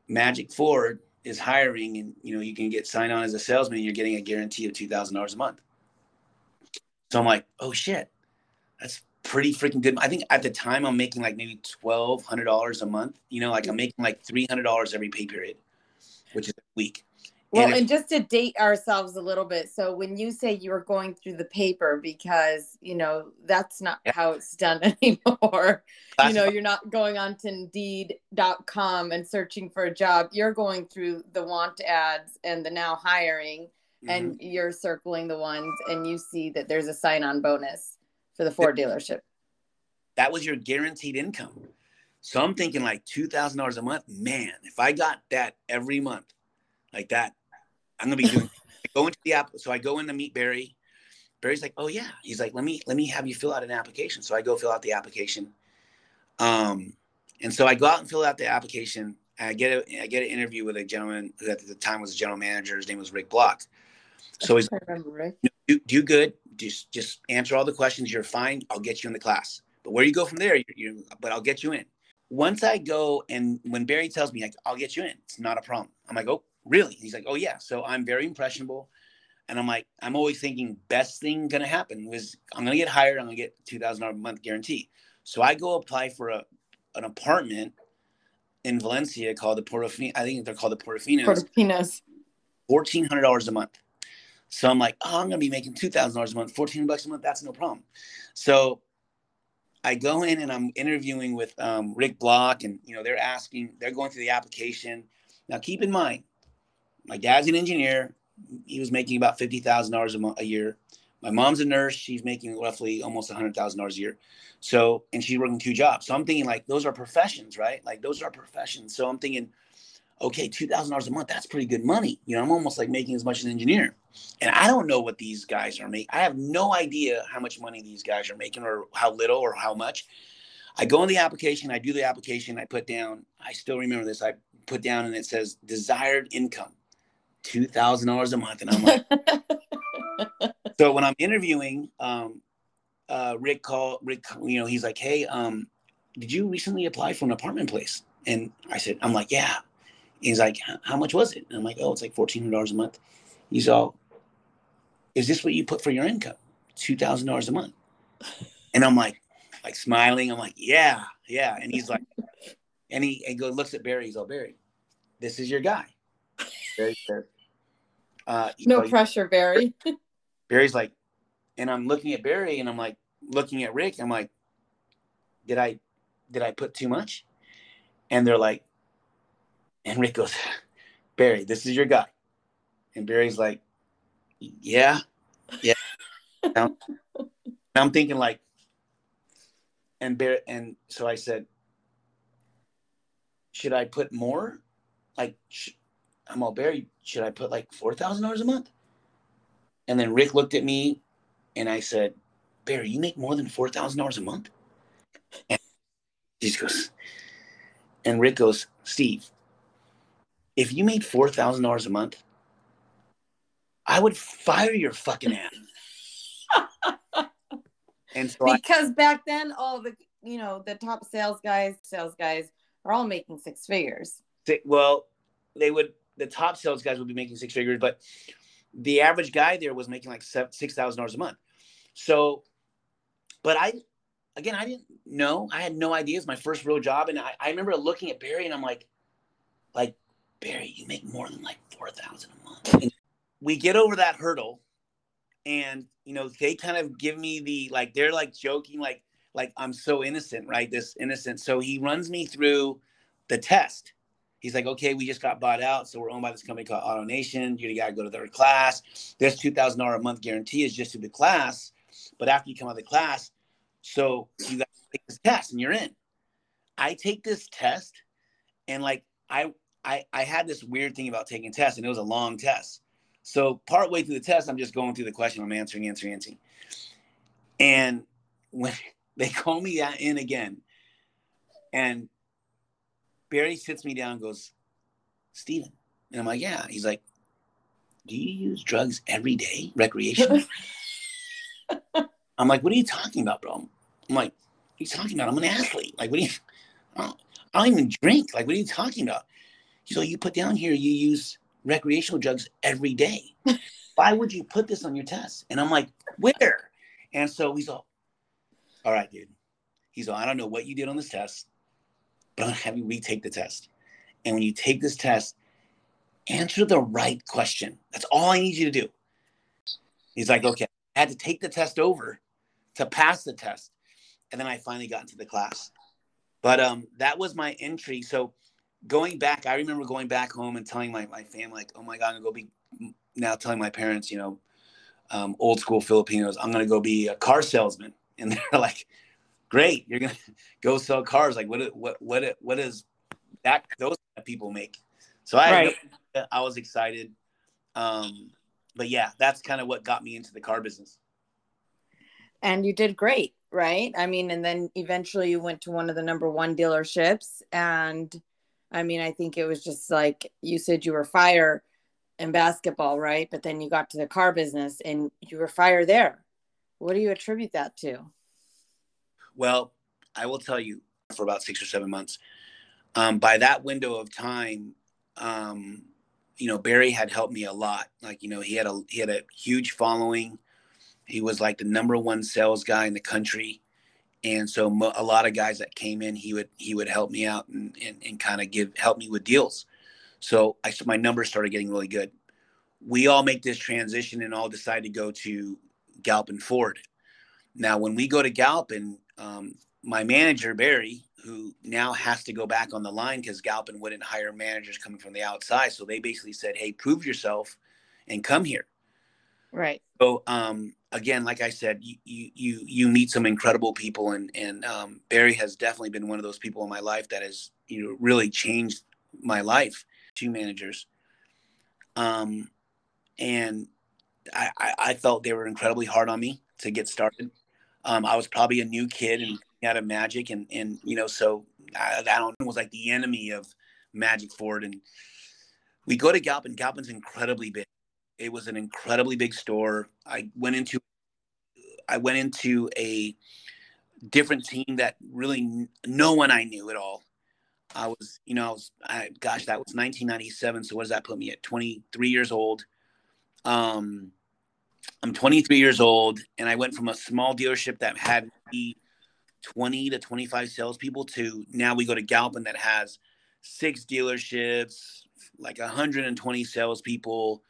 Magic Ford is hiring, and you know you can get signed on as a salesman. and You're getting a guarantee of two thousand dollars a month. So I'm like, oh shit, that's pretty freaking good. I think at the time I'm making like maybe twelve hundred dollars a month. You know, like I'm making like three hundred dollars every pay period, which is a week. Well, And if- and just to date ourselves a little bit. So when you say you were going through the paper, because you know that's not Yeah. how it's done anymore. you know, you're not going on to Indeed.com and searching for a job. You're going through the want ads and the now hiring, Mhm. and you're circling the ones, and you see that there's a sign-on bonus for the Ford dealership. that was your guaranteed income. So I'm thinking like two thousand dollars a month. Man, if I got that every month, like that, I'm gonna be doing. I go into the app, so I go in to meet Barry. Barry's like, "Oh yeah," he's like, "Let me let me have you fill out an application." So I go fill out the application. Um, and so I go out and fill out the application. And I get a I get an interview with a gentleman who at the time was a general manager. His name was Rick Block. So he's I remember, Rick. do, do good. Just just answer all the questions. You're fine. I'll get you in the class. But where you go from there, you, you but I'll get you in. Once I go and when Barry tells me like I'll get you in, it's not a problem. I'm like, oh really? He's like, oh yeah. So I'm very impressionable, and I'm like, I'm always thinking best thing gonna happen was I'm gonna get hired. I'm gonna get two thousand dollars a month guarantee. So I go apply for a an apartment in Valencia called the Portofino. I think they're called the Portofinos Portofinos. fourteen hundred dollars a month. So I'm like, oh, I'm gonna be making two thousand dollars a month, fourteen bucks a month. That's no problem. So I go in and I'm interviewing with um, Rick Block, and you know they're asking, they're going through the application. Now keep in mind, my dad's an engineer. he was making about fifty thousand dollars a a year. My mom's a nurse; she's making roughly almost a hundred thousand dollars a year. So, and she's working two jobs. So I'm thinking like those are professions, right? Like those are professions. So I'm thinking, okay, two thousand dollars a month, that's pretty good money. You know, I'm almost like making as much as an engineer. And I don't know what these guys are making. I have no idea how much money these guys are making, or how little, or how much. I go in the application, I do the application, I put down, I still remember this. I put down and it says desired income, two thousand dollars a month, and I'm like, so when I'm interviewing, um, uh, Rick called Rick, you know, he's like, hey, um, did you recently apply for an apartment place? And I said, I'm like, yeah. He's like, how much was it? And I'm like, oh, it's like fourteen hundred dollars a month. He's all, is this what you put for your income? Two thousand dollars a month. And I'm like, like smiling. I'm like, yeah, yeah. And he's like, and he and goes looks at Barry. He's all Barry, this is your guy. Barry said, uh, no know, pressure, Barry. Barry's like, and I'm looking at Barry and I'm like looking at Rick. I'm like, did I did I put too much? And they're like, and Rick goes, Barry, this is your guy. And Barry's like, yeah, yeah. I'm, I'm thinking like, and Barry, and so I said, should I put more? Like, sh- I'm all Barry. Should I put like four thousand dollars a month? And then Rick looked at me, and I said, Barry, you make more than four thousand dollars a month. And he goes, and Rick goes, Steve, if you made four thousand dollars a month, I would fire your fucking ass. and so because I, back then, all the you know the top sales guys, sales guys are all making six figures. Well, they would. The top sales guys would be making six figures, but the average guy there was making like six thousand dollars a month. So, but I, again, I didn't know. I had no idea. It's my first real job, and I, I remember looking at Barry, and I'm like, like Barry, you make more than like four thousand a month. And we get over that hurdle, and you know they kind of give me the like they're like joking like like I'm so innocent, right? This innocent. So he runs me through the test. He's like, okay, we just got bought out, so we're owned by this company called AutoNation. You gotta go to third class. This two thousand dollar a month guarantee is just to the class, but after you come out of the class, so you got to take this test and you're in. I take this test, and like I I I had this weird thing about taking tests, and it was a long test. So partway through the test, I'm just going through the question. I'm answering, answering, answering, and when they call me in again. And Barry sits me down and goes, Steven. And I'm like, yeah. He's like, do you use drugs every day, recreation? I'm like, what are you talking about, bro? I'm like, what are you talking about? I'm an athlete. Like, what are you, I don't, I don't even drink. Like, what are you talking about? Like, you put down here, you use recreational drugs every day. Why would you put this on your test? And I'm like, where? And so he's all, all right, dude. He's like, I don't know what you did on this test, but I'm gonna have you retake the test. And when you take this test, answer the right question. That's all I need you to do. He's like, okay. I had to take the test over to pass the test. And then I finally got into the class. But um, that was my entry. So going back, I remember going back home and telling my, my family, like, oh my God, I'm going to go be now telling my parents, you know, um, old school Filipinos, I'm going to go be a car salesman and they're like, "Great, you're gonna go sell cars." Like, what what what what is that? Those people make. So I right. I was excited, um, but yeah, that's kind of what got me into the car business. And you did great, right? I mean, and then eventually you went to one of the number one dealerships, and I mean, I think it was just like you said you were fire in basketball, right? But then you got to the car business and you were fire there. What do you attribute that to? Well, I will tell you for about six or seven months. Um, by that window of time, um, you know, Barry had helped me a lot. Like, you know, he had a he had a huge following. He was like the number one sales guy in the country, and so mo- a lot of guys that came in, he would he would help me out and and, and kind of give help me with deals. So I so my numbers started getting really good. We all make this transition and all decide to go to Galpin Ford. Now, when we go to Galpin, um, my manager Barry, who now has to go back on the line because Galpin wouldn't hire managers coming from the outside, so they basically said, "Hey, prove yourself and come here. Right. So um, again, like I said, you you you meet some incredible people, and and um, Barry has definitely been one of those people in my life that has you know really changed my life. Two managers, um, and I, I, felt they were incredibly hard on me to get started. Um, I was probably a new kid and out of Magic, and and you know, so I, I don't was like the enemy of Magic Ford, and we go to Galpin. Galpin's incredibly big. It was an incredibly big store. I went into I went into a different team that really no one I knew at all. I was, you know, I was, I, gosh, that was 1997. So what does that put me at? 23 years old. Um, I'm 23 years old, and I went from a small dealership that had 20 to 25 salespeople to now we go to Galpin that has six dealerships, like 120 salespeople,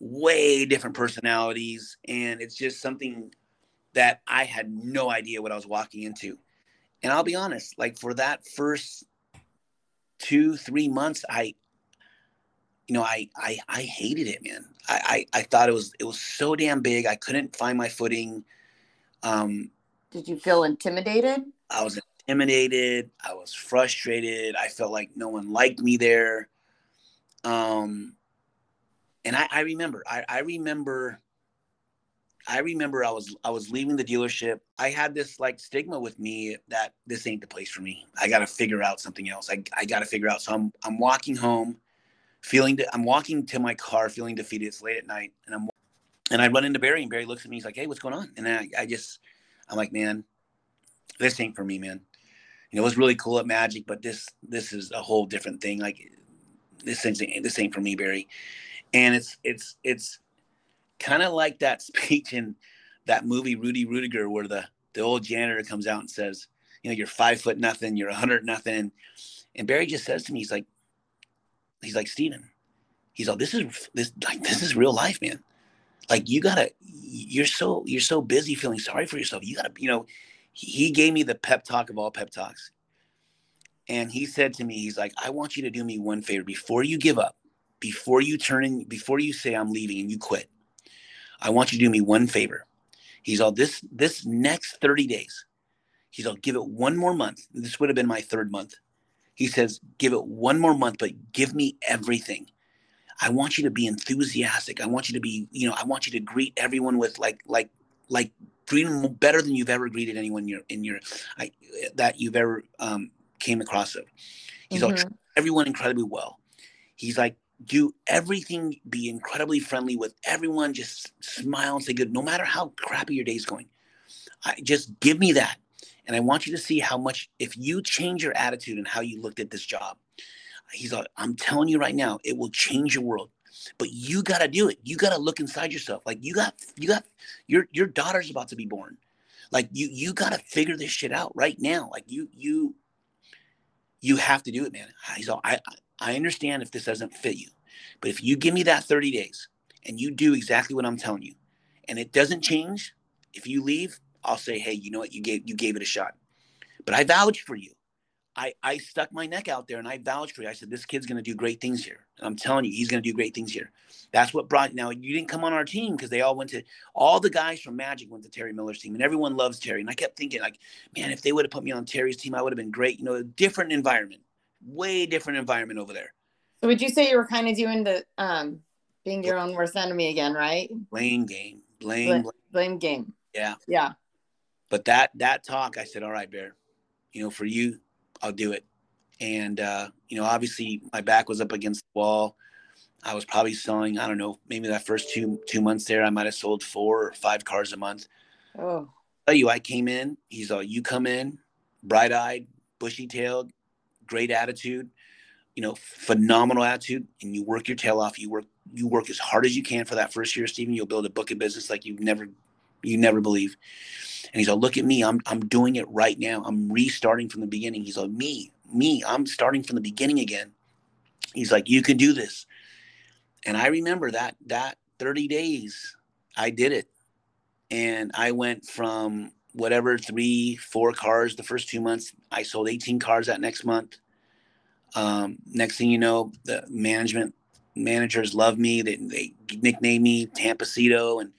way different personalities, and it's just something that I had no idea what I was walking into. And I'll be honest, like for that first two, three months, I, you know, I, I, I hated it, man. I, I, I thought it was, it was so damn big. I couldn't find my footing. Um, Did you feel intimidated? I was intimidated. I was frustrated. I felt like no one liked me there. Um, and I, I remember, I, I remember, I remember I was I was leaving the dealership. I had this like stigma with me that this ain't the place for me. I got to figure out something else. I, I got to figure out. So I'm I'm walking home, feeling de- I'm walking to my car, feeling defeated. It's late at night, and I'm and I run into Barry, and Barry looks at me. He's like, "Hey, what's going on?" And I I just I'm like, "Man, this ain't for me, man." You know, it was really cool at Magic, but this this is a whole different thing. Like this ain't this ain't for me, Barry. And it's it's it's kind of like that speech in that movie Rudy Ruettiger, where the the old janitor comes out and says, "You know, you're five foot nothing, you're a hundred nothing," and Barry just says to me, "He's like, he's like Steven, he's all this is this like this is real life, man. Like you gotta, you're so you're so busy feeling sorry for yourself. You gotta, you know." He gave me the pep talk of all pep talks. And he said to me, he's like, I want you to do me one favor before you give up, before you turn in, before you say I'm leaving and you quit. I want you to do me one favor. He's all this this next 30 days. He's all give it one more month. This would have been my third month. He says, give it one more month, but give me everything. I want you to be enthusiastic. I want you to be, you know, I want you to greet everyone with like, like, like greeting better than you've ever greeted anyone in your, in your, I, that you've ever um, came across of. He's mm-hmm. all everyone incredibly well. He's like, do everything, be incredibly friendly with everyone, just smile and say good, no matter how crappy your day's going. I just give me that. And I want you to see how much, if you change your attitude and how you looked at this job, he's like, I'm telling you right now, it will change your world. But you got to do it. You got to look inside yourself. Like you got, you got, your your daughter's about to be born. Like you, you got to figure this shit out right now. Like you, you, you have to do it, man. He's all, I, I understand if this doesn't fit you, but if you give me that 30 days and you do exactly what I'm telling you, and it doesn't change, if you leave, I'll say, hey, you know what, you gave you gave it a shot. But I vouch for you. I, I stuck my neck out there and I vouched for you. I said, this kid's going to do great things here. And I'm telling you, he's going to do great things here. That's what brought, now you didn't come on our team because they all went to, all the guys from Magic went to Terry Miller's team and everyone loves Terry. And I kept thinking like, man, if they would have put me on Terry's team, I would have been great. You know, a different environment, way different environment over there. So would you say you were kind of doing the, um, being your own worst enemy again, right? Blame game, blame, blame, blame game. Yeah. Yeah. But that, that talk, I said, all right, Bear, you know, for you, I'll do it. And uh, you know, obviously my back was up against the wall. I was probably selling, I don't know, maybe that first two two months there, I might have sold four or five cars a month. Oh. I tell you, I came in, he's all you come in, bright eyed, bushy tailed, great attitude, you know, phenomenal attitude, and you work your tail off. You work you work as hard as you can for that first year, Steven. You'll build a book of business like you've never you never believe. And he's like, look at me. I'm I'm doing it right now. I'm restarting from the beginning. He's like, me, me, I'm starting from the beginning again. He's like, you can do this. And I remember that that 30 days, I did it. And I went from whatever three, four cars the first two months. I sold 18 cars that next month. Um, next thing you know, the management managers love me. They, they nickname me Tampacito and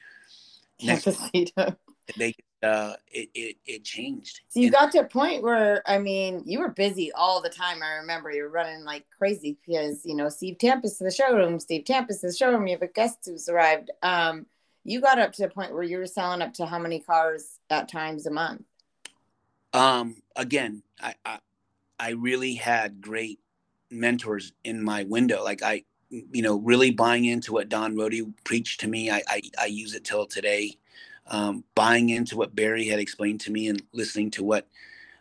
Tampacito. They uh, it, it it changed. So you and, got to a point where I mean, you were busy all the time. I remember you were running like crazy because you know Steve Tampus to the showroom, Steve Tampus to the showroom. You have a guest who's arrived. Um, you got up to a point where you were selling up to how many cars at times a month? Um, again, I, I I really had great mentors in my window. Like I, you know, really buying into what Don Rohde preached to me. I I, I use it till today um, buying into what Barry had explained to me and listening to what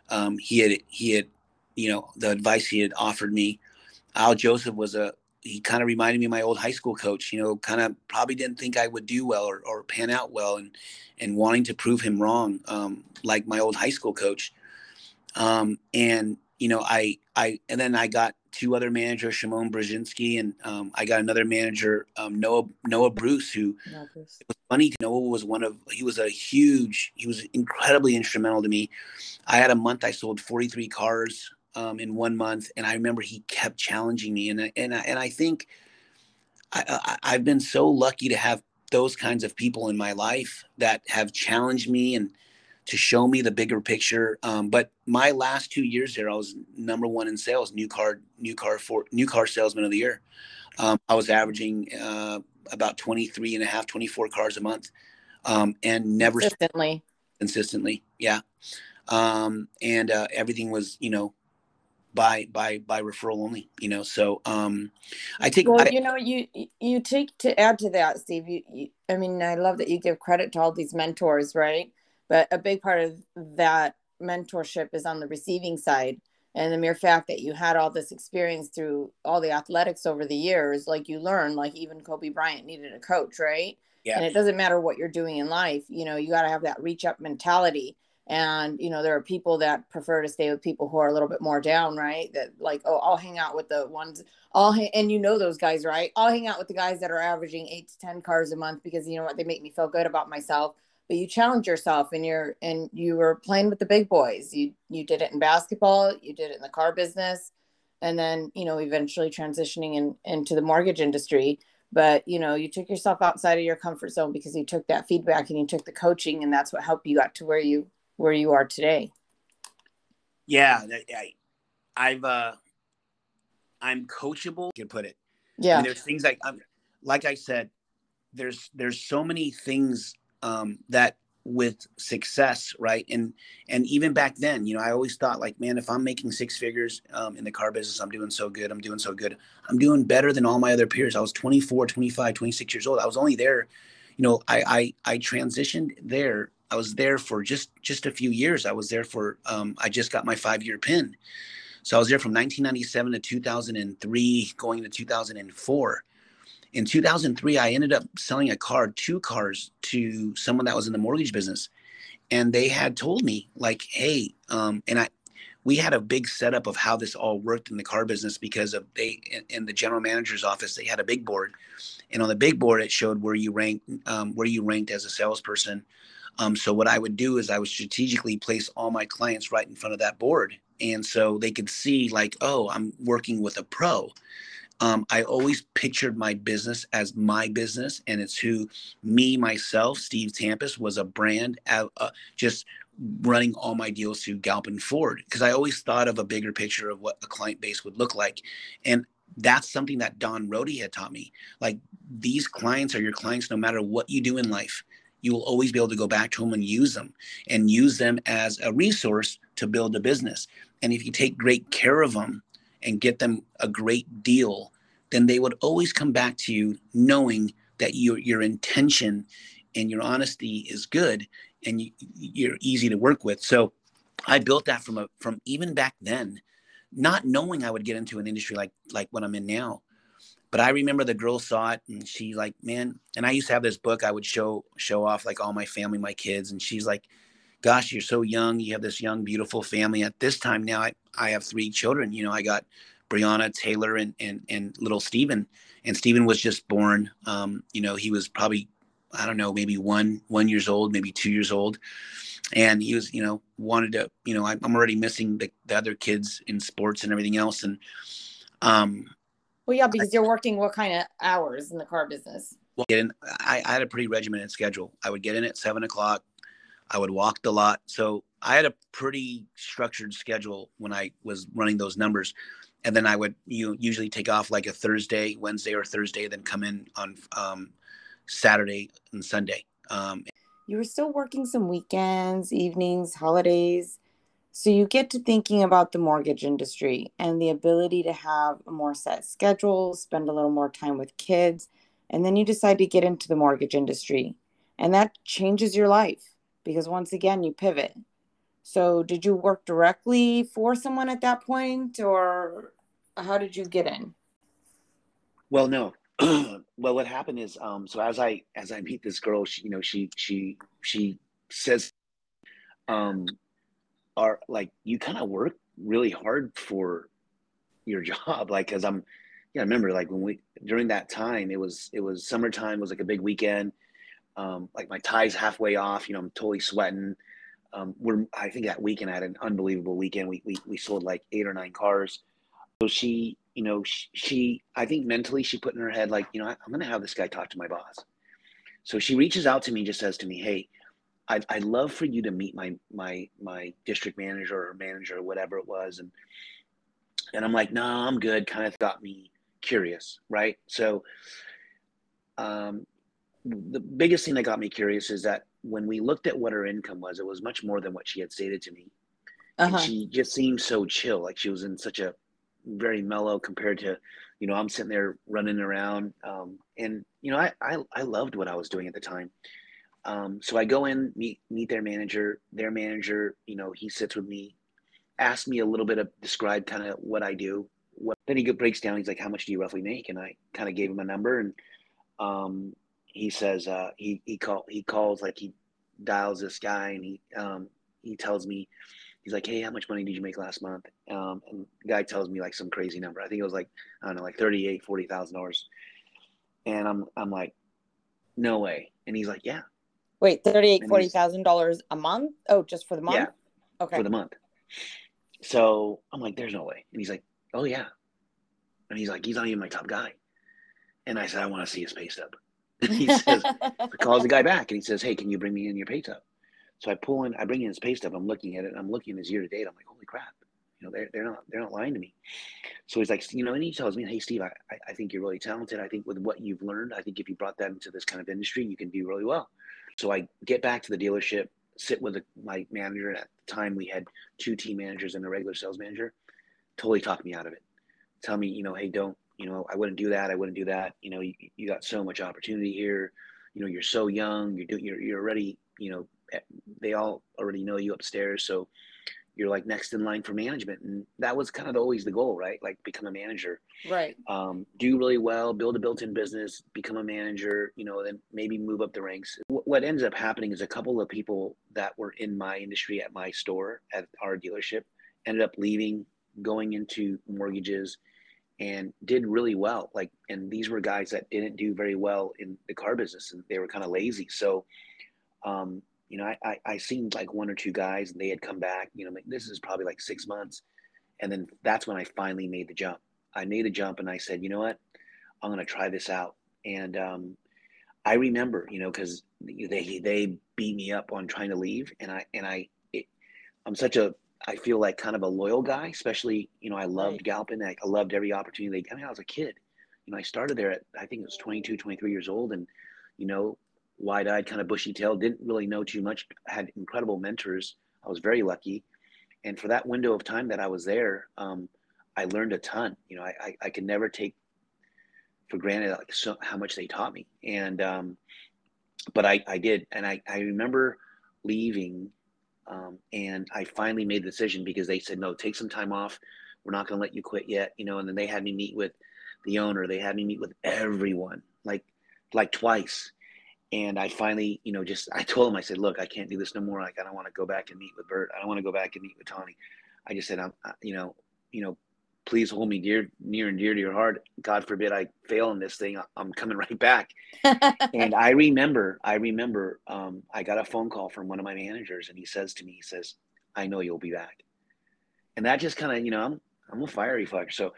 um, he had he had you know the advice he had offered me. Al Joseph was a he kind of reminded me of my old high school coach. You know, kind of probably didn't think I would do well or, or pan out well, and and wanting to prove him wrong, um, like my old high school coach. Um, and you know, I I and then I got two other managers, Shimon Brzezinski, and um, I got another manager, um, Noah Noah Bruce, who Bruce. it was funny. Noah was one of he was a huge, he was incredibly instrumental to me. I had a month I sold 43 cars um, in one month, and I remember he kept challenging me, and and I, and I think I, I I've been so lucky to have those kinds of people in my life that have challenged me and to show me the bigger picture. Um, but my last two years there, I was number one in sales, new car, new car for new car salesman of the year. Um, I was averaging uh, about 23 and a half, 24 cars a month. Um, and never consistently, consistently. Yeah. Um, and, uh, everything was, you know, by, by, by referral only, you know? So, um, I take, well, I, you know, you, you take to add to that, Steve, you, you, I mean, I love that you give credit to all these mentors, right? But a big part of that mentorship is on the receiving side. And the mere fact that you had all this experience through all the athletics over the years, like you learn, like even Kobe Bryant needed a coach, right? Yeah. And it doesn't matter what you're doing in life, you know, you got to have that reach up mentality. And, you know, there are people that prefer to stay with people who are a little bit more down, right? That like, oh, I'll hang out with the ones, ha- and you know those guys, right? I'll hang out with the guys that are averaging eight to 10 cars a month because, you know what, they make me feel good about myself but you challenge yourself and you're and you were playing with the big boys you you did it in basketball you did it in the car business and then you know eventually transitioning in, into the mortgage industry but you know you took yourself outside of your comfort zone because you took that feedback and you took the coaching and that's what helped you got to where you where you are today. Yeah I, i've uh i'm coachable you can put it. Yeah. There's things like i'm like i said there's there's so many things um, that with success right? And and even back then you know i always thought like man if i'm making six figures um, in the car business i'm doing so good i'm doing so good. I'm doing better than all my other peers. I was 24 25 26 years old. I was only there you know i i, I transitioned there i was there for just just a few years. I was there for um, i just got my five year pin. So i was there from 1997 to 2003 going to 2004 in 2003 i ended up selling a car two cars to someone that was in the mortgage business. And they had told me like hey um, and i we had a big setup of how this all worked in the car business because of they in the general manager's office they had a big board. And on the big board it showed where you ranked um, where you ranked as a salesperson um, so what i would do is i would strategically place all my clients right in front of that board and so they could see like oh i'm working with a pro um, I always pictured my business as my business, and it's who me, myself, Steve Tampus was a brand, uh, uh, just running all my deals through Galpin Ford because I always thought of a bigger picture of what a client base would look like. And that's something that Don Rohde had taught me. Like these clients are your clients no matter what you do in life. You will always be able to go back to them and use them and use them as a resource to build a business. And if you take great care of them, and get them a great deal, then they would always come back to you knowing that your your intention and your honesty is good and you, you're easy to work with. So I built that from a from even back then, not knowing I would get into an industry like like what I'm in now. But I remember the girl saw it and she like, man, and I used to have this book I would show show off like all my family, my kids, and she's like, gosh, you're so young. You have this young, beautiful family. At this time now, I, I have three children. You know, I got Brianna, Taylor, and and and little Steven. And Steven was just born. Um, you know, he was probably, I don't know, maybe one one years old, maybe two years old. And he was, you know, wanted to, you know, I'm already missing the, the other kids in sports and everything else. And um, Well, yeah, because you're working what kind of hours in the car business? Well, get in, I, I had a pretty regimented schedule. I would get in at seven o'clock. I would walk the lot. So I had a pretty structured schedule when I was running those numbers. And then I would you usually take off like a Thursday, Wednesday or Thursday, then come in on um, Saturday and Sunday. Um, you were still working some weekends, evenings, holidays. So you get to thinking about the mortgage industry and the ability to have a more set schedule, spend a little more time with kids, and then you decide to get into the mortgage industry. And that changes your life because once again, you pivot. So, did you work directly for someone at that point, or how did you get in? Well, no. well, what happened is, um, so as I as I meet this girl, she, you know, she she she says, um, are like you kind of work really hard for your job, like, cause I'm, yeah, I remember like when we during that time, it was it was summertime, was like a big weekend. Um, like my tie's halfway off, you know, I'm totally sweating um, we're I think that weekend I had an unbelievable weekend. We we we sold like eight or nine cars. So she, you know, she, she I think mentally she put in her head like, you know, I, am gonna have this guy talk to my boss. So she reaches out to me, just says to me, "Hey, I'd, I'd love for you to meet my my my district manager or manager or whatever it was." And and I'm like, "No, nah, I'm good." Kind of got me curious, right? So, um, the biggest thing that got me curious is that when we looked at what her income was, it was much more than what she had stated to me. Uh-huh. And she just seemed so chill, like she was in such a very mellow compared to, you know, I'm sitting there running around. Um, and you know, I, I I loved what I was doing at the time. Um, so I go in, meet meet their manager. Their manager, you know, he sits with me, asks me a little bit of describe kind of what I do. What then he breaks down. He's like, "How much do you roughly make?" And I kind of gave him a number, and um, he says uh, he he call he calls like he dials this guy and he um, he tells me he's like hey how much money did you make last month um, and the guy tells me like some crazy number I think it was like I don't know like thirty eight forty thousand dollars and I'm I'm like no way and he's like yeah wait thirty eight forty thousand dollars a month oh just for the month yeah okay for the month so I'm like there's no way and he's like oh yeah and he's like he's not even my top guy and I said I want to see his pay stub he says, calls the guy back and he says, Hey, can you bring me in your pay stub? So I pull in, I bring in his pay stub. I'm looking at it. I'm looking at his year to date. I'm like, holy crap. You know, they're, they're not, they're not lying to me. So he's like, you know, and he tells me, Hey, Steve, I, I think you're really talented. I think with what you've learned, I think if you brought that into this kind of industry, you can do really well. So I get back to the dealership, sit with the, my manager. And at the time we had two team managers and a regular sales manager, totally talked me out of it. Tell me, you know, Hey, don't, you know, I wouldn't do that. I wouldn't do that. You know, you, you got so much opportunity here. You know, you're so young. You're doing. You're you're already. You know, eh, they all already know you upstairs. So you're like next in line for management, and that was kind of always the goal, right? Like become a manager. Right. Um, do really well, build a built-in business, become a manager. You know, then maybe move up the ranks. What ends up happening is a couple of people that were in my industry at my store at our dealership ended up leaving, going into mortgages and did really well. Like, and these were guys that didn't do very well in the car business and they were kind of lazy. So, um, you know, I, I, I seen like one or two guys and they had come back, you know, like, this is probably like six months. And then that's when I finally made the jump. I made the jump and I said, you know what, I'm going to try this out. And, um, I remember, you know, cause they, they beat me up on trying to leave. And I, and I, it, I'm such a I feel like kind of a loyal guy, especially, you know, I loved right. Galpin. I, I, loved every opportunity. They, I mean, I was a kid, you know, I started there at, I think it was 22, 23 years old and, you know, wide eyed, kind of bushy tailed, didn't really know too much, had incredible mentors. I was very lucky. And for that window of time that I was there, um, I learned a ton, you know, I, I, I could never take for granted like so, how much they taught me. And, um, but I, I did. And I, I remember leaving um, and I finally made the decision because they said, no, take some time off. We're not going to let you quit yet. You know, and then they had me meet with the owner. They had me meet with everyone like, like twice. And I finally, you know, just, I told him, I said, look, I can't do this no more. Like, I don't want to go back and meet with Bert. I don't want to go back and meet with Tawny. I just said, I'm, you know, you know, please hold me dear, near and dear to your heart. God forbid I fail in this thing. I'm coming right back. and I remember, I remember, um, I got a phone call from one of my managers, and he says to me, he says, "I know you'll be back." And that just kind of, you know, I'm I'm a fiery fucker, so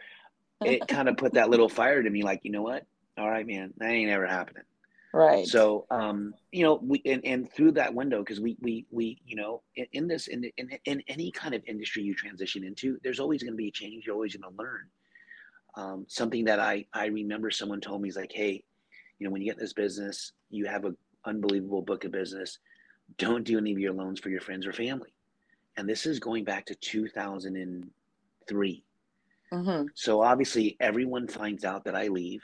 it kind of put that little fire to me, like, you know what? All right, man, that ain't ever happening. Right. So, um, you know, we and, and through that window, because we we we you know, in, in this in, in in any kind of industry you transition into, there's always going to be a change. You're always going to learn. Um, something that I I remember someone told me is like, hey, you know, when you get this business, you have an unbelievable book of business. Don't do any of your loans for your friends or family. And this is going back to 2003. Mm-hmm. So obviously, everyone finds out that I leave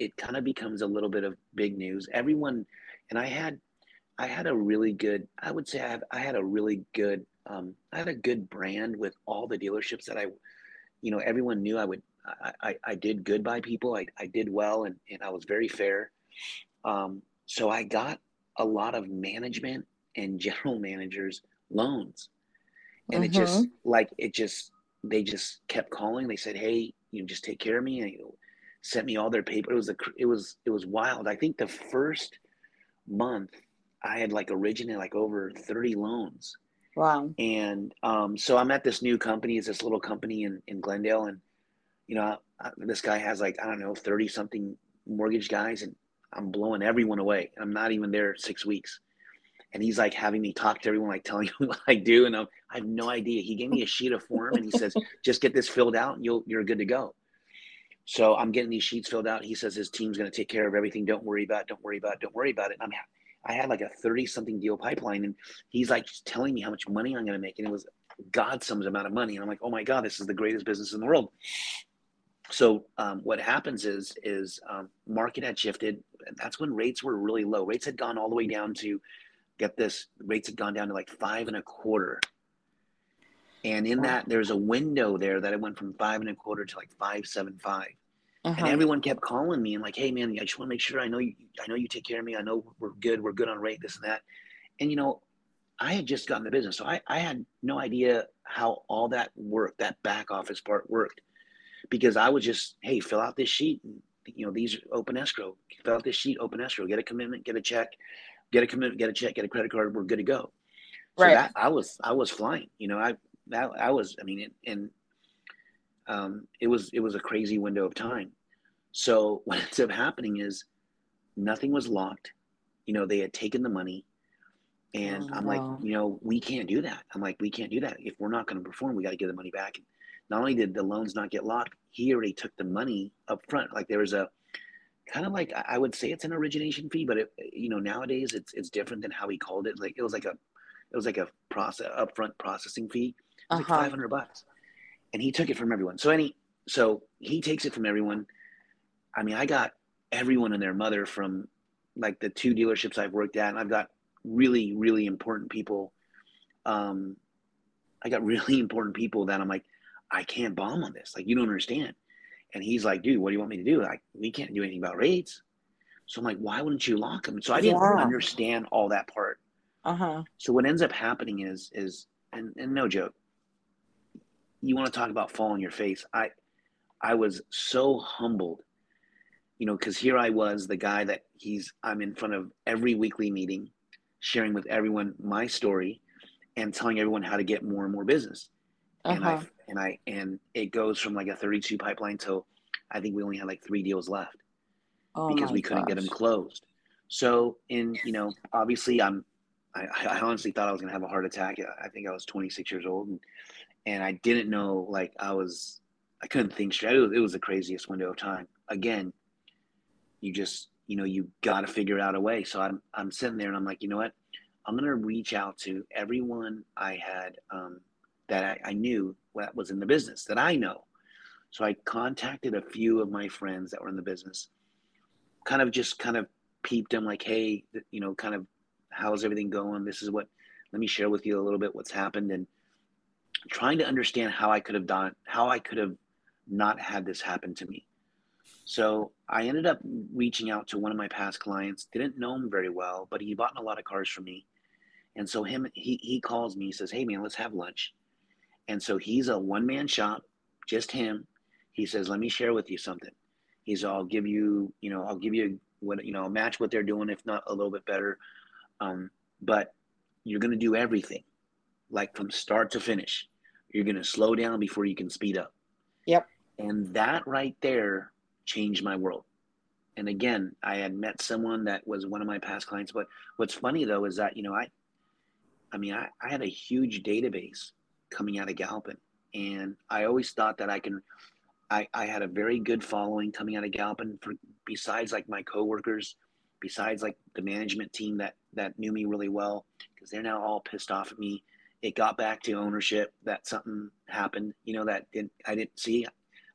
it kind of becomes a little bit of big news. Everyone, and I had, I had a really good, I would say I, have, I had a really good, um, I had a good brand with all the dealerships that I, you know, everyone knew I would, I, I, I did good by people. I, I did well and, and I was very fair. Um, so I got a lot of management and general managers loans. And it just mm-hmm. like, it just, they just kept calling. They said, Hey, you know, just take care of me. And, sent me all their paper. It was a, it was, it was wild. I think the first month I had like originated like over 30 loans. Wow. And um, so I'm at this new company. It's this little company in, in Glendale. And, you know, I, this guy has like, I don't know, 30 something mortgage guys and I'm blowing everyone away. I'm not even there six weeks. And he's like having me talk to everyone, like telling me what I do. And I'm, I have no idea. He gave me a sheet of form and he says, just get this filled out and you'll, you're good to go. So I'm getting these sheets filled out. He says his team's going to take care of everything. Don't worry about it. Don't worry about it. Don't worry about it. And I'm, I had like a 30 something deal pipeline and he's like telling me how much money I'm going to make. And it was God some amount of money. And I'm like, oh my God, this is the greatest business in the world. So um, what happens is, is um, market had shifted. That's when rates were really low. Rates had gone all the way down to get this rates had gone down to like five and a quarter and in that, there's a window there that it went from five and a quarter to like five seven five. Uh-huh. And everyone kept calling me and like, hey man, I just want to make sure I know you I know you take care of me. I know we're good, we're good on rate, this and that. And you know, I had just gotten the business. So I, I had no idea how all that worked, that back office part worked. Because I was just, hey, fill out this sheet. And, you know, these open escrow. Fill out this sheet, open escrow, get a commitment, get a check, get a commitment, get a check, get a credit card, we're good to go. So right. that I was I was flying. You know, I that I was, I mean, and um, it was it was a crazy window of time. So what ends up happening is nothing was locked. You know, they had taken the money, and oh, I'm like, you know, we can't do that. I'm like, we can't do that. If we're not going to perform, we got to get the money back. And not only did the loans not get locked, he already took the money up front. Like there was a kind of like I would say it's an origination fee, but it, you know nowadays it's it's different than how he called it. Like it was like a it was like a process upfront processing fee uh-huh. like 500 bucks. And he took it from everyone. So any, so he takes it from everyone. I mean, I got everyone and their mother from like the two dealerships I've worked at, and I've got really, really important people. Um, I got really important people that I'm like, I can't bomb on this. Like, you don't understand. And he's like, dude, what do you want me to do? Like, we can't do anything about rates. So I'm like, why wouldn't you lock them? So I didn't yeah. understand all that part. Uh huh. So what ends up happening is, is, and, and no joke, you want to talk about fall on your face. I I was so humbled, you know, because here I was, the guy that he's I'm in front of every weekly meeting, sharing with everyone my story, and telling everyone how to get more and more business. Uh-huh. And I uh-huh. and I and it goes from like a 32 pipeline to, I think we only had like three deals left oh because we couldn't get them closed. So in you know obviously I'm I, I honestly thought I was gonna have a heart attack. I think I was 26 years old and and I didn't know like I was I couldn't think straight. It was, it was the craziest window of time. Again, you just you know you got to figure out a way. So I'm I'm sitting there and I'm like, you know what? I'm gonna reach out to everyone I had um, that I, I knew that was in the business that I know. So I contacted a few of my friends that were in the business, kind of just kind of peeped them like, hey, you know, kind of how's everything going? This is what. Let me share with you a little bit what's happened and trying to understand how I could have done, how I could have not had this happen to me. So I ended up reaching out to one of my past clients. Didn't know him very well, but he bought a lot of cars from me. And so him, he he calls me. He says, "Hey man, let's have lunch." And so he's a one man shop, just him. He says, "Let me share with you something." He's, "I'll give you, you know, I'll give you what you know, match what they're doing, if not a little bit better. Um, but you're gonna do everything, like from start to finish. You're going to slow down before you can speed up. Yep. And that right there changed my world. And again, I had met someone that was one of my past clients. But what's funny though is that, you know, I, I mean, I, I had a huge database coming out of Galpin. And I always thought that I can, I, I had a very good following coming out of Galpin for besides like my coworkers, besides like the management team that, that knew me really well, because they're now all pissed off at me. It got back to ownership that something happened, you know, that didn't, I didn't see,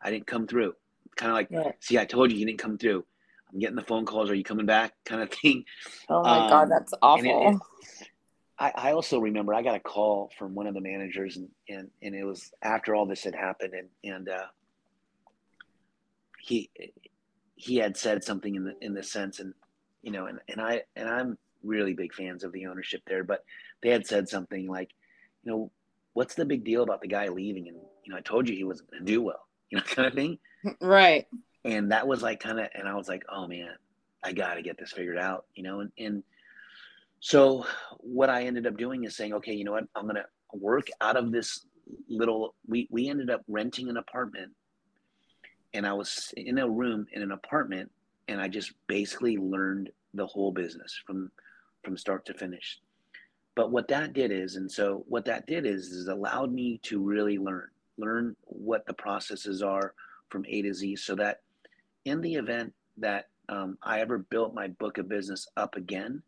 I didn't come through. Kind of like, yeah. see, I told you you didn't come through. I'm getting the phone calls. Are you coming back? Kind of thing. Oh my um, God, that's awful. It, it, I, I also remember I got a call from one of the managers and, and, and it was after all this had happened and, and, uh, he, he had said something in the, in the sense and, you know, and, and I, and I'm really big fans of the ownership there, but they had said something like, you know, what's the big deal about the guy leaving? And, you know, I told you he wasn't going to do well, you know, kind of thing. Right and that was like kind of and i was like oh man i gotta get this figured out you know and, and so what i ended up doing is saying okay you know what i'm gonna work out of this little we we ended up renting an apartment and i was in a room in an apartment and i just basically learned the whole business from from start to finish but what that did is and so what that did is is allowed me to really learn learn what the processes are from a to z so that in the event that um, I ever built my book of business up again,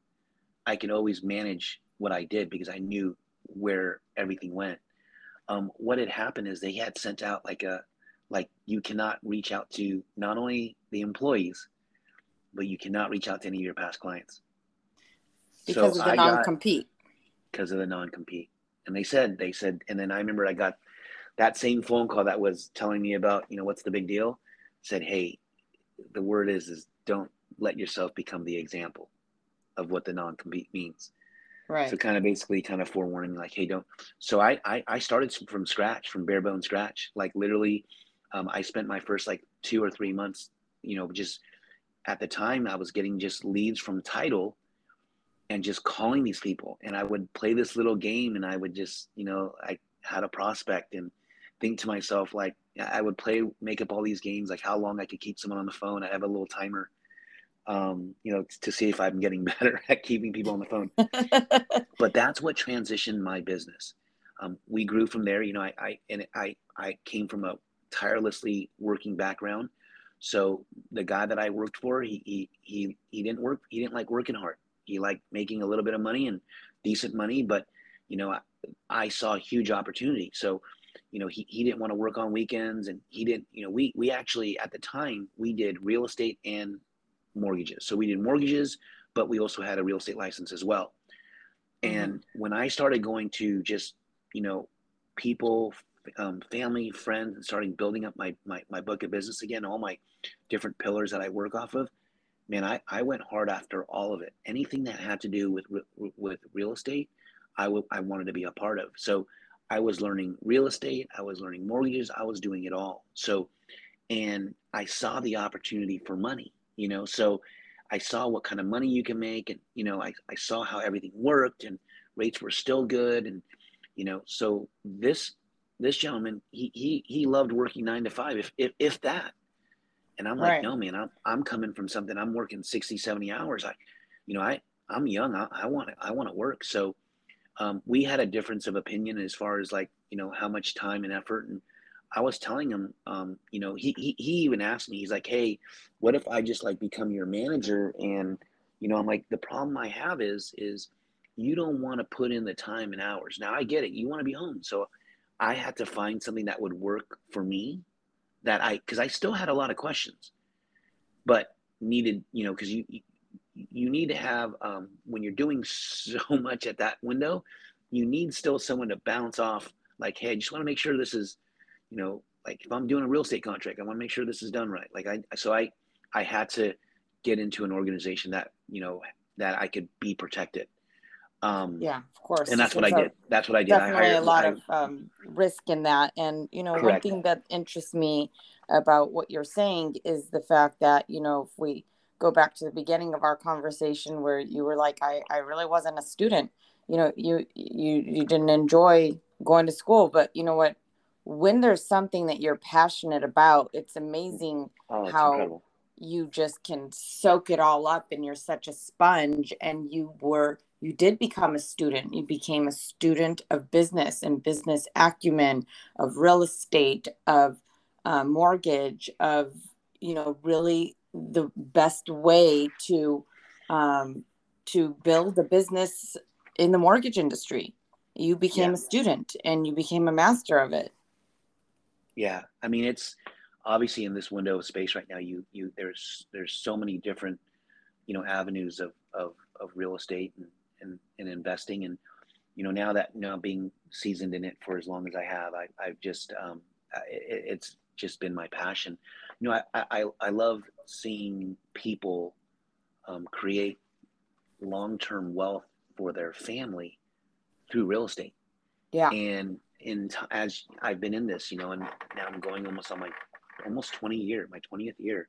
I can always manage what I did because I knew where everything went. Um, what had happened is they had sent out like a like you cannot reach out to not only the employees, but you cannot reach out to any of your past clients because so of the non-compete. Because of the non-compete, and they said they said, and then I remember I got that same phone call that was telling me about you know what's the big deal. Said, hey, the word is is don't let yourself become the example of what the non-compete means. Right. So kind of basically kind of forewarning like, hey, don't. So I I, I started from scratch, from bare bone scratch. Like literally, um, I spent my first like two or three months, you know, just at the time I was getting just leads from title and just calling these people. And I would play this little game and I would just, you know, I had a prospect and think to myself like I would play make up all these games like how long I could keep someone on the phone. I have a little timer, um, you know, to see if I'm getting better at keeping people on the phone. but that's what transitioned my business. Um, we grew from there. You know, I, I and I I came from a tirelessly working background. So the guy that I worked for, he he he he didn't work. He didn't like working hard. He liked making a little bit of money and decent money, but you know, I, I saw a huge opportunity. So you know, he, he didn't want to work on weekends and he didn't, you know, we, we actually, at the time we did real estate and mortgages. So we did mortgages, but we also had a real estate license as well. And mm-hmm. when I started going to just, you know, people, um, family, friends, and starting building up my, my, my book of business again, all my different pillars that I work off of, man, I, I went hard after all of it. Anything that had to do with, with real estate, I, w- I wanted to be a part of. So I was learning real estate, I was learning mortgages, I was doing it all. So, and I saw the opportunity for money, you know, so I saw what kind of money you can make and, you know, I, I saw how everything worked and rates were still good. And, you know, so this, this gentleman, he, he, he loved working nine to five, if, if, if that. And I'm like, right. no, man, I'm, I'm coming from something, I'm working 60, 70 hours. I, you know, I, I'm young. I, I want to, I want to work. So, um, we had a difference of opinion as far as like you know how much time and effort and i was telling him um, you know he, he he even asked me he's like hey what if i just like become your manager and you know i'm like the problem i have is is you don't want to put in the time and hours now i get it you want to be home so i had to find something that would work for me that i because i still had a lot of questions but needed you know because you you need to have um, when you're doing so much at that window you need still someone to bounce off like hey i just want to make sure this is you know like if i'm doing a real estate contract i want to make sure this is done right. Like i so i i had to get into an organization that you know that i could be protected um yeah of course and that's what i did that's what i did definitely I hired, a lot I, of um, risk in that and you know correct. one thing that interests me about what you're saying is the fact that you know if we go back to the beginning of our conversation where you were like I, I really wasn't a student you know you you you didn't enjoy going to school but you know what when there's something that you're passionate about, it's amazing Oh, how incredible. you just can soak it all up and you're such a sponge and you were you did become a student you became a student of business and business acumen of real estate of uh, mortgage of you know really the best way to um, to build a business in the mortgage industry you became Yeah. a student and you became a master of it Yeah, I mean it's obviously in this window of space right now. You you there's there's so many different you know avenues of of, of real estate and, and and investing and you know now that now being seasoned in it for as long as I have, I I've just um it, it's just been my passion. You know I I I love seeing people um, create long term wealth for their family through real estate yeah and in t- as I've been in this, you know, and now I'm going almost on my almost 20 year, my 20th year.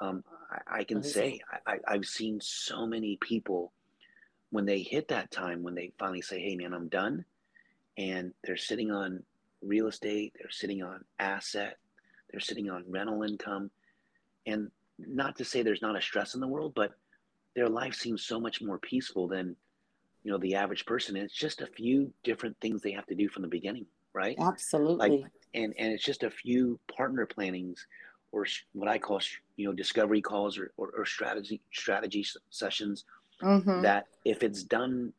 Um, I, I can Amazing. say I, I, I've seen so many people when they hit that time when they finally say, "Hey, man, I'm done," and they're sitting on real estate, they're sitting on asset, they're sitting on rental income, and not to say there's not a stress in the world, but their life seems so much more peaceful than you know the average person and it's just a few different things they have to do from the beginning right? Absolutely. and and it's just a few partner plannings or what i call you know discovery calls or, or, or strategy strategy sessions Mhm. that if it's done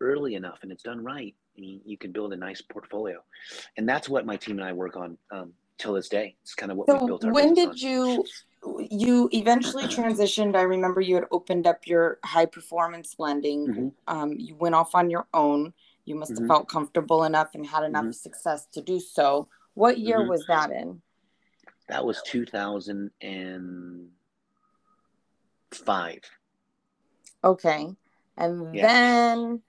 early enough and it's done right I mean, you can build a nice portfolio and that's what my team and i work on um, till this day it's kind of what we built our when did on. you you eventually transitioned? I remember you had opened up your high performance lending. Mhm. Um, you went off on your own. You must have Mhm. felt comfortable enough and had enough Mhm. success to do so. What year Mhm. was that in? that was 2005 Okay, and Yeah. then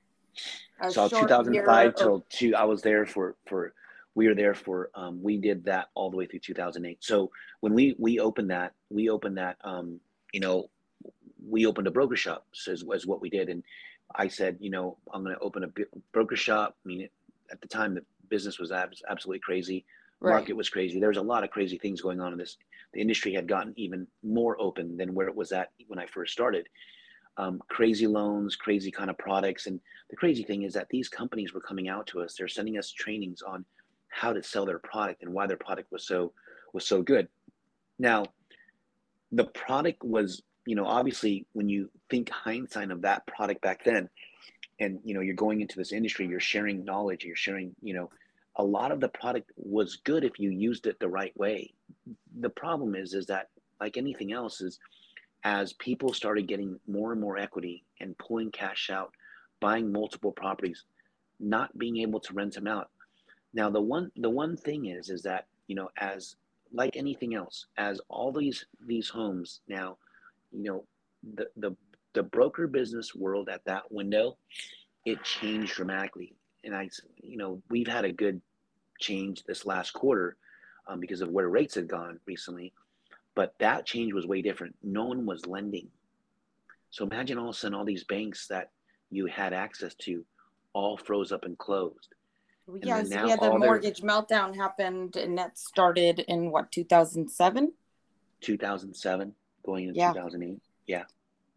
so 2005 year- till two i was there for for we were there for um, we did that all the way through 2008 so when we we opened that we opened that um, you know we opened a broker shop is, was what we did. And i said you know i'm going to open a broker shop. I mean at the time the business was abs- absolutely crazy. Right. market was crazy. There was a lot of crazy things going on in this the industry had gotten even more open than where it was at when i first started um, crazy loans crazy kind of products. And the crazy thing is that these companies were coming out to us. They're sending us trainings on how to sell their product and why their product was so was so good. Now the product was you know obviously when you think hindsight of that product back then and you know you're going into this industry you're sharing knowledge you're sharing you know a lot of the product was good if you used it the right way. The problem is is that like anything else is as people started getting more and more equity and pulling cash out buying multiple properties not being able to rent them out. Now the one the one thing is is that you know as like anything else as all these these homes now you know the the the broker business world at that window it changed dramatically. And i you know we've had a good change this last quarter um, because of where rates had gone recently but that change was way different no one was lending so imagine all of a sudden all these banks that you had access to all froze up and closed Yeah, then so now we had the all their- mortgage meltdown happened, and that started in what 2007. 2007 going into Yeah. 2008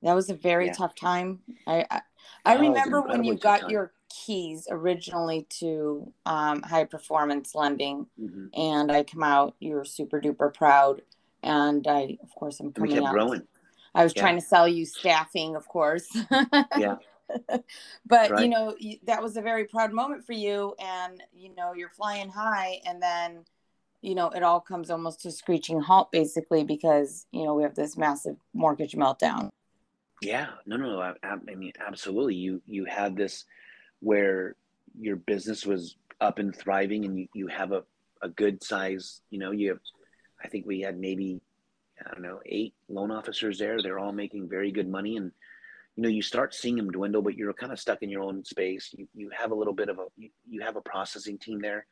That was a very Yeah. tough time. I I, I remember when you got time. your keys originally to um, high performance lending, hmm and I come out. You were super duper proud, and I, of course, I'm and we coming kept out. growing I was Yeah. trying to sell you staffing, of course. yeah but you know that was a very proud moment for you, and you know you're flying high, and then you know it all comes almost to screeching halt, basically, because you know we have this massive mortgage meltdown. Yeah, no, no, no. I, I I mean, absolutely. You you had this where your business was up and thriving, and you, you have a, a good size. You know, you have. I think we had maybe I don't know eight loan officers there. They're all making very good money, and you know you start seeing them dwindle, but you're kind of stuck in your own space. You you have a little bit of a you, you have a processing team there.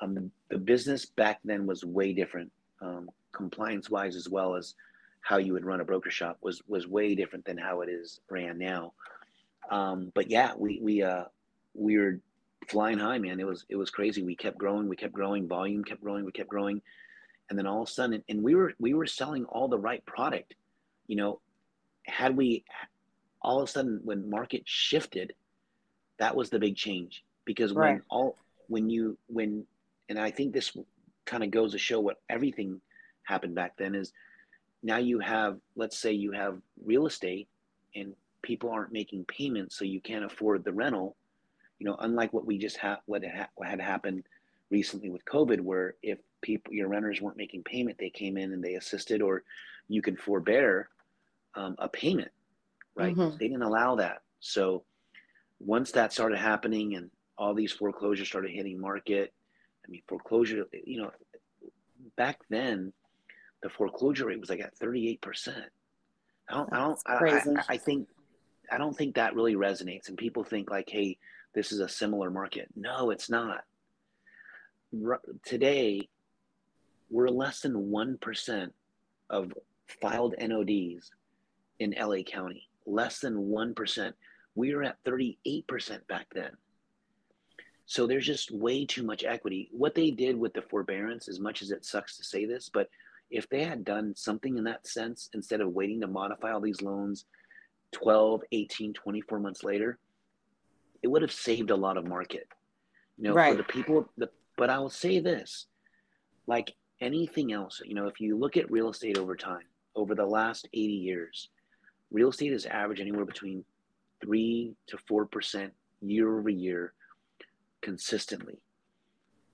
Um, the, the business back then was way different, um, compliance wise as well as how you would run a broker shop was was way different than how it is ran now. Um, but yeah, we we uh we were flying high, man. It was it was crazy. We kept growing, we kept growing, volume kept growing, we kept growing, and then all of a sudden, and we were we were selling all the right product. You know, had we all of a sudden when market shifted, that was the big change because when Right. all when you when and I think this kind of goes to show what everything happened back then is now you have let's say you have real estate and people aren't making payments so you can't afford the rental you know unlike what we just had what had, what had happened recently with covid where if people your renters weren't making payment. They came in and they assisted or you can forbear um, a payment right? Mhm. they didn't allow that. So once that started happening and all these foreclosures started hitting market i mean foreclosure you know back then the foreclosure rate was like at 38% i don't i don't That's I, I. I think i don't think that really resonates. And people think like hey this is a similar market. No it's not. Today we're less than 1% of filed NODs in la county less than 1% we were at 38% back then so there's just way too much equity. What they did with the forbearance, as much as it sucks to say this, but if they had done something in that sense, instead of waiting to modify all these loans 12, 18, 24 months later, it would have saved a lot of market. You know, Right. for the people, the, but I will say this like anything else, you know, if you look at real estate over time, over the last 80 years, real estate has averaged anywhere between 3 to 4% year over year consistently.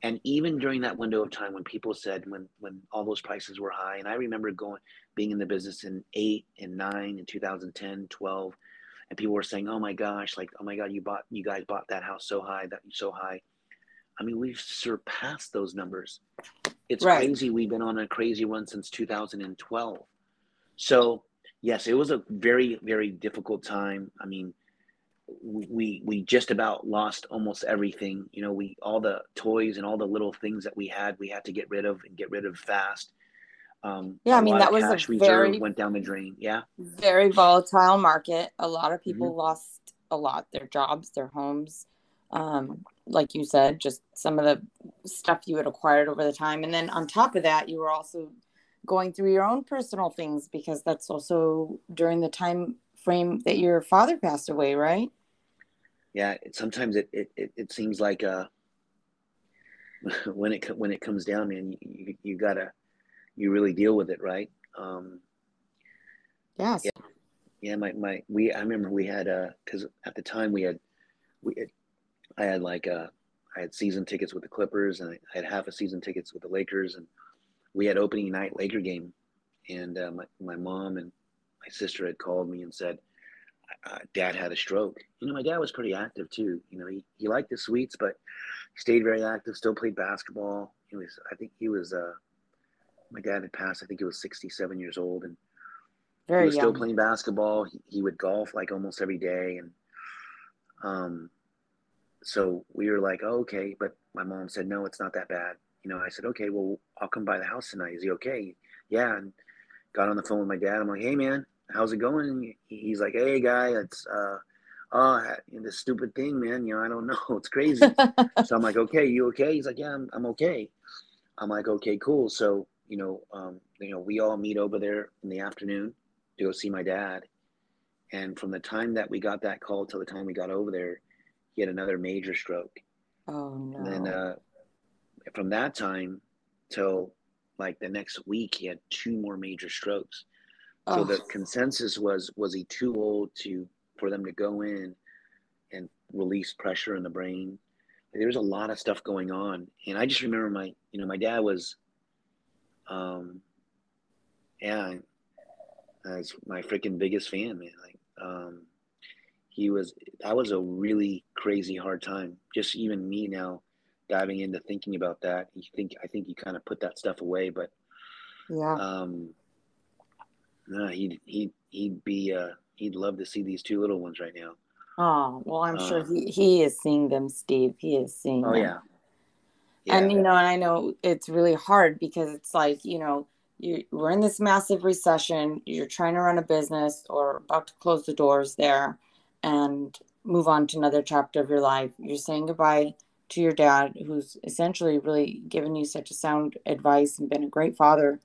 And even during that window of time when people said when when all those prices were high, and I remember going being in the business in eight and nine in 2010, 12, and people were saying, Oh my gosh, like, oh my God, you bought you guys bought that house so high, that so high. I mean, we've surpassed those numbers. It's Right. crazy. We've been on a crazy run since 2012. So yes, it was a very, very difficult time. I mean, we we just about lost almost everything. You know, we all the toys and all the little things that we had, we had to get rid of and get rid of fast. Um, Yeah, I mean, that was a very- went down the drain. Yeah, Very volatile market. A lot of people Mm-hmm. lost a lot their jobs, their homes. Um, like you said, just some of the stuff you had acquired over the time. And then on top of that, you were also going through your own personal things because that's also during the time frame that your father passed away, right? yeah. It, sometimes it, it it it seems like uh when it when it comes down, man, you, you, you gotta you really deal with it, right? Um, Yes. Yeah. yeah my my we i remember we had uh because at the time we had we had, i had like uh i had season tickets with the clippers and i had half a season tickets with the lakers and we had opening night laker game and uh, my, my mom and my sister had called me and said uh, dad had a stroke. You know my dad was pretty active too. You know he, he liked the sweets but he stayed very active still played basketball. He was i think he was uh my dad had passed i think he was 67 years old and he Very was still playing basketball. He, he would golf like almost every day, and um, so we were like, oh, okay. But my mom said, no, it's not that bad. You know, I said, okay, well, I'll come by the house tonight. Is he okay? Yeah. And got on the phone with my dad. I'm like, hey, man, how's it going? He's like, hey, guy, it's uh, oh, this stupid thing, man. You know, I don't know. It's crazy. so I'm like, okay, you okay? He's like, yeah, I'm, I'm okay. I'm like, okay, cool. So, you know, um, you know, we all meet over there in the afternoon to go see my dad. And from the time that we got that call till the time we got over there, he had another major stroke. oh no. And then uh, from that time till like the next week, he had two more major strokes. So Oh, the consensus was was he too old to for them to go in and release pressure in the brain? There was a lot of stuff going on, and I just remember my you know my dad was, um, yeah, as my freaking biggest fan, man. Like, um, he was that was a really crazy hard time. Just even me now diving into thinking about that. You think I think he kind of put that stuff away, but yeah. um, no, he'd he'd he'd be uh, he'd love to see these two little ones right now. Oh, well, I'm sure uh, he, he is seeing them, Steve. He is seeing Oh them. yeah, yeah, And, you know, and I know it's really hard because it's like, you know, you, we're in this massive recession. You're trying to run a business or about to close the doors there. And move on to another chapter of your life. You're saying goodbye to your dad, who's essentially really given you such a sound advice and been a great father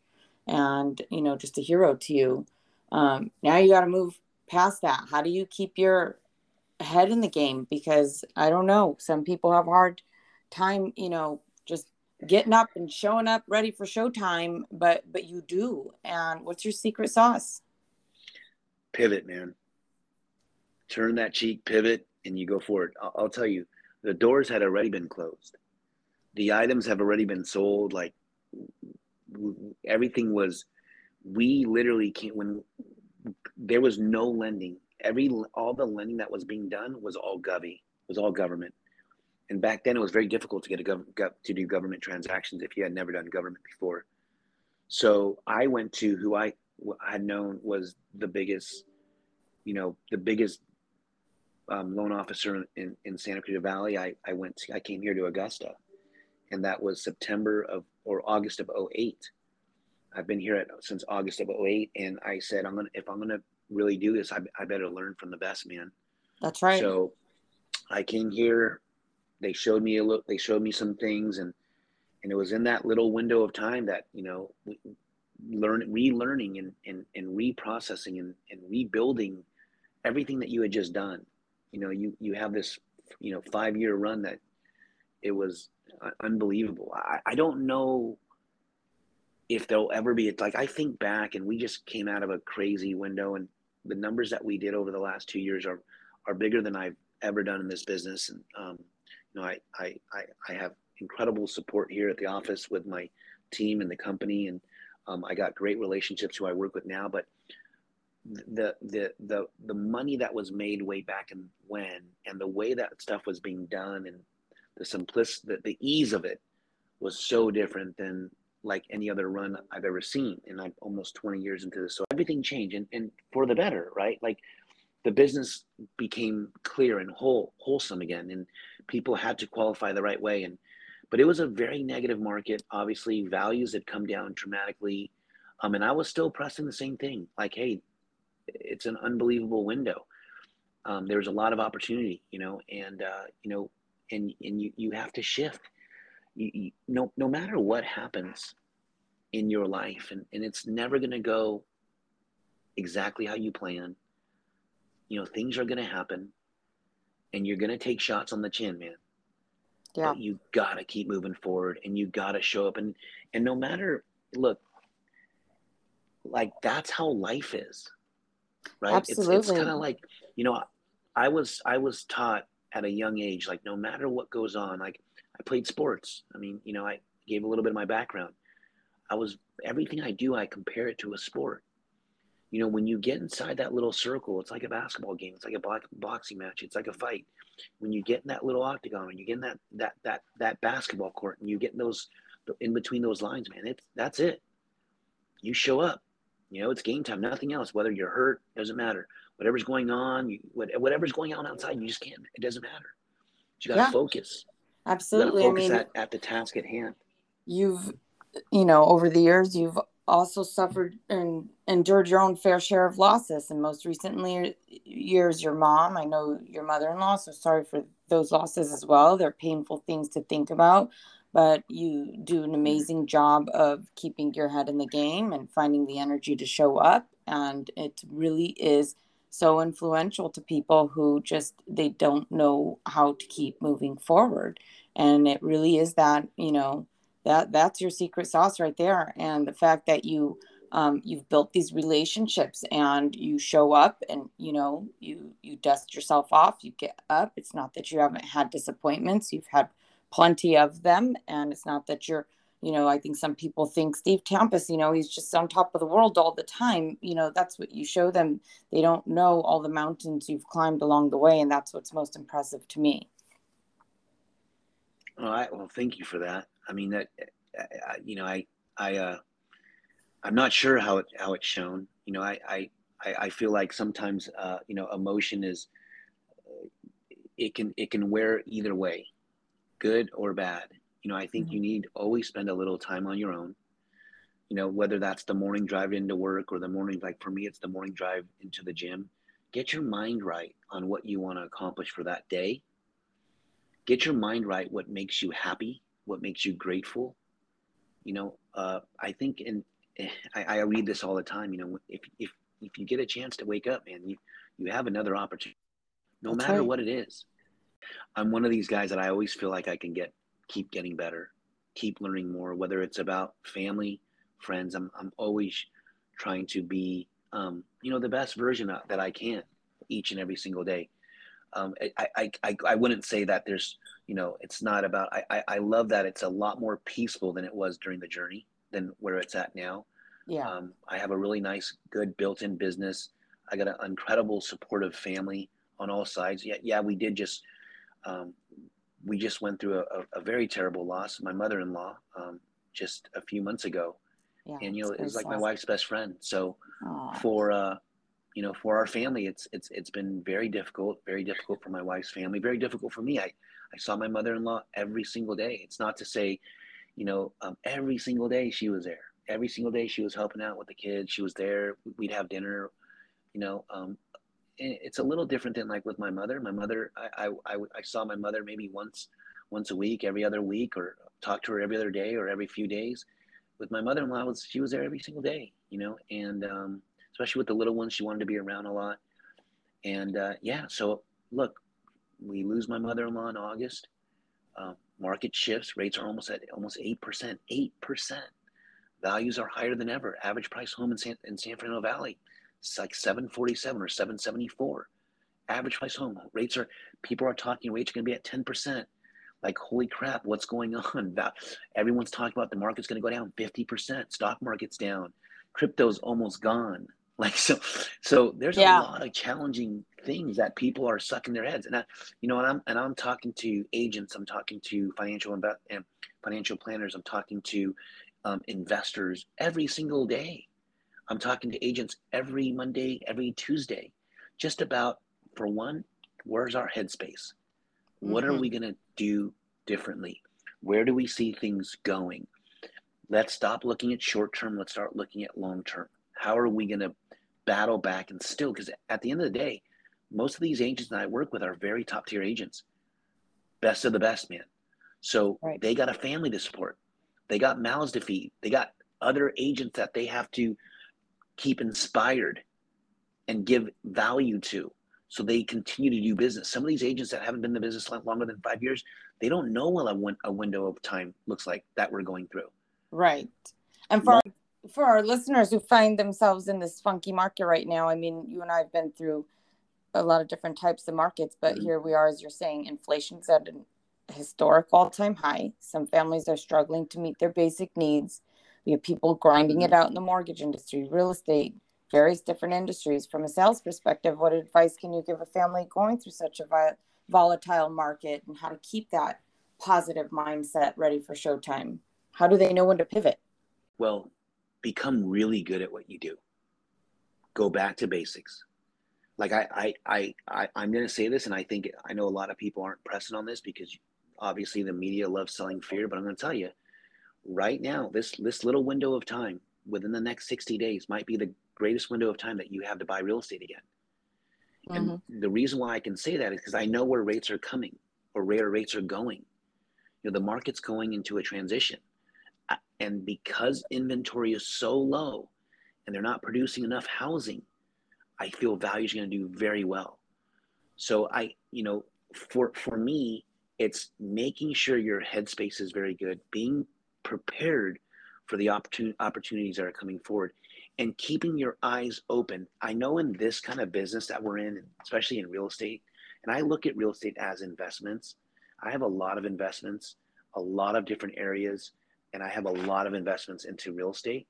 and, you know, just a hero to you. Um, now you got to move past that. How do you keep your head in the game? Because I don't know, some people have hard time, you know, just getting up and showing up ready for showtime, but but you do. And what's your secret sauce? Pivot, man. Turn that cheek, pivot, and you go for it. I'll, I'll tell you, the doors had already been closed. The items have already been sold. Like everything was, we literally can't, when there was no lending, every, all the lending that was being done was all govy, was all government. And back then it was very difficult to get a gov to do government transactions if you had never done government before. So I went to who I had known was the biggest, you know, the biggest um, loan officer in, in Santa Clarita Valley, I, I went, to, I came here to Augusta and that was September of, or August of 08. I've been here at, since August of 08. And I said, I'm going to, if I'm going to really do this, I, I better learn from the best man. That's right. So I came here, they showed me a look, they showed me some things and, and it was in that little window of time that, you know, learn, relearning and, and, and reprocessing and, and rebuilding everything that you had just done you know you you have this you know five year run that it was unbelievable. I, I don't know if there'll ever be it's like i think back and we just came out of a crazy window and the numbers that we did over the last two years are are bigger than i've ever done in this business. And um, you know I, I i i have incredible support here at the office with my team and the company. And um, i got great relationships who i work with now but the the the the money that was made way back and when and the way that stuff was being done and the simplicity the, the ease of it was so different than like any other run I've ever seen and I'm almost 20 years into this. So everything changed and, and for the better right? Like the business became clear and whole wholesome again and people had to qualify the right way and but it was a very negative market. Obviously values had come down dramatically um, and I was still pressing the same thing like hey it's an unbelievable window. Um, there's a lot of opportunity, you know, and uh, you know, and and you you have to shift. You, you, no no matter what happens in your life, and and it's never going to go exactly how you plan. You know, things are going to happen, and you're going to take shots on the chin, man. Yeah. But you gotta keep moving forward, and you gotta show up, and and no matter look, like that's how life is right? Absolutely. it's, it's kind of like you know i was i was taught at a young age like no matter what goes on like i played sports. I mean you know i gave a little bit of my background. I was everything i do i compare it to a sport. You know when you get inside that little circle it's like a basketball game it's like a boxing match it's like a fight. When you get in that little octagon and you get in that that that that basketball court and you get in those in between those lines man it's that's it. You show up you know, it's game time, nothing else. Whether you're hurt, doesn't matter. Whatever's going on, you, whatever's going on outside, you just can't. It doesn't matter. You got to yeah, focus. Absolutely. Focus I mean, at, at the task at hand. You've, you know, over the years, you've also suffered and endured your own fair share of losses. And most recently, years, your mom. I know your mother-in-law. So sorry for those losses as well. They're painful things to think about but you do an amazing job of keeping your head in the game and finding the energy to show up and it really is so influential to people who just they don't know how to keep moving forward. And it really is that you know that that's your secret sauce right there. And the fact that you um, you've built these relationships and you show up and you know you you dust yourself off you get up. It's not that you haven't had disappointments. You've had plenty of them. And it's not that you're, you know, I think some people think Steve Tampus, you know, he's just on top of the world all the time. You know, that's what you show them. They don't know all the mountains you've climbed along the way. And that's what's most impressive to me. All right. Well, thank you for that. I mean, that, I, you know, I, I, uh, I'm not sure how it, how it's shown. You know, I, I, I feel like sometimes, uh, you know, emotion is, it can, it can wear either way good or bad. You know, I think mm-hmm. you need always spend a little time on your own. You know, whether that's the morning drive into work or the morning, like for me, it's the morning drive into the gym. get your mind right on what you want to accomplish for that day. Get your mind right what makes you happy, what makes you grateful. You know, uh, I think, and I, I read this all the time. You know, if if if you get a chance to wake up, man, you you have another opportunity, no That's matter right. what it is. I'm one of these guys that I always feel like I can get keep getting better, keep learning more. Whether it's about family, friends, I'm I'm always trying to be um, you know the best version of, that I can each and every single day. Um, I, I, I, I wouldn't say that there's you know it's not about I, I, I love that it's a lot more peaceful than it was during the journey than where it's at now. Yeah. Um, I have a really nice, good built-in business. I got an incredible supportive family on all sides. Yeah, yeah, we did just um, we just went through a, a, very terrible loss. My mother-in-law um, just a few months ago, yeah, and you know it was like my wife's best friend. So Aww. for uh, you know for our family, it's it's it's been very difficult. Very difficult for my wife's family. Very difficult for me. I I saw my mother-in-law every single day. It's not to say, you know, um, every single day she was there. Every single day she was helping out with the kids. She was there. We'd have dinner. You know, um, it's a little different than like with my mother. My mother, I, I, I saw my mother maybe once, once a week, every other week, or talk to her every other day or every few days. With my mother-in-law, was she was there every single day, you know, and um, especially with the little ones, she wanted to be around a lot. And uh, yeah, so look, we lose my mother-in-law in August. Uh, market shifts, rates are almost at almost eight percent. Eight percent. Values are higher than ever. Average price home in San, in San Fernando Valley it's like 747 or 774. Average price home rates are people are talking rates are going to be at 10%. Like holy crap, what's going on? Everyone's talking about the market's going to go down 50%. Stock market's down. Crypto's almost gone. Like so, so there's yeah. a lot of challenging things that people are sucking their heads. And I, you know, and I'm and I'm talking to agents. I'm talking to financial and financial planners. I'm talking to um, investors every single day I'm talking to agents every Monday, every Tuesday, just about for one, where's our headspace? What mm-hmm. are we going to do differently? Where do we see things going? Let's stop looking at short term. Let's start looking at long term. How are we going to battle back and still? Because at the end of the day, most of these agents that I work with are very top tier agents, best of the best, man. So right. they got a family to support, they got mouths to feed, they got other agents that they have to keep inspired and give value to so they continue to do business. Some of these agents that haven't been in the business longer than five years, they don't know what a, win- a window of time looks like that we're going through. Right. And for, for our listeners who find themselves in this funky market right now, I mean, you and I have been through a lot of different types of markets, but mm-hmm. here we are, as you're saying, inflation's at a historic all time high. Some families are struggling to meet their basic needs. We have people grinding it mm-hmm. out in the mortgage industry, real estate, various different industries. From a sales perspective, what advice can you give a family going through such a volatile market and how to keep that positive mindset ready for showtime? How do they know when to pivot? Well, become really good at what you do. Go back to basics. Like I, I, I, I I'm going to say this, and I think I know a lot of people aren't pressing on this because obviously the media loves selling fear. But I'm going to tell you, right now, this this little window of time within the next 60 days might be the greatest window of time that you have to buy real estate again. Mm-hmm. And the reason why I can say that is because I know where rates are coming or where rates are going. You know, the market's going into a transition. And because inventory is so low and they're not producing enough housing, I feel value is going to do very well. So I, you know, for for me, it's making sure your headspace is very good, being prepared for the opportun- opportunities that are coming forward and keeping your eyes open. I know in this kind of business that we're in, especially in real estate, and I look at real estate as investments. I have a lot of investments, a lot of different areas, and I have a lot of investments into real estate.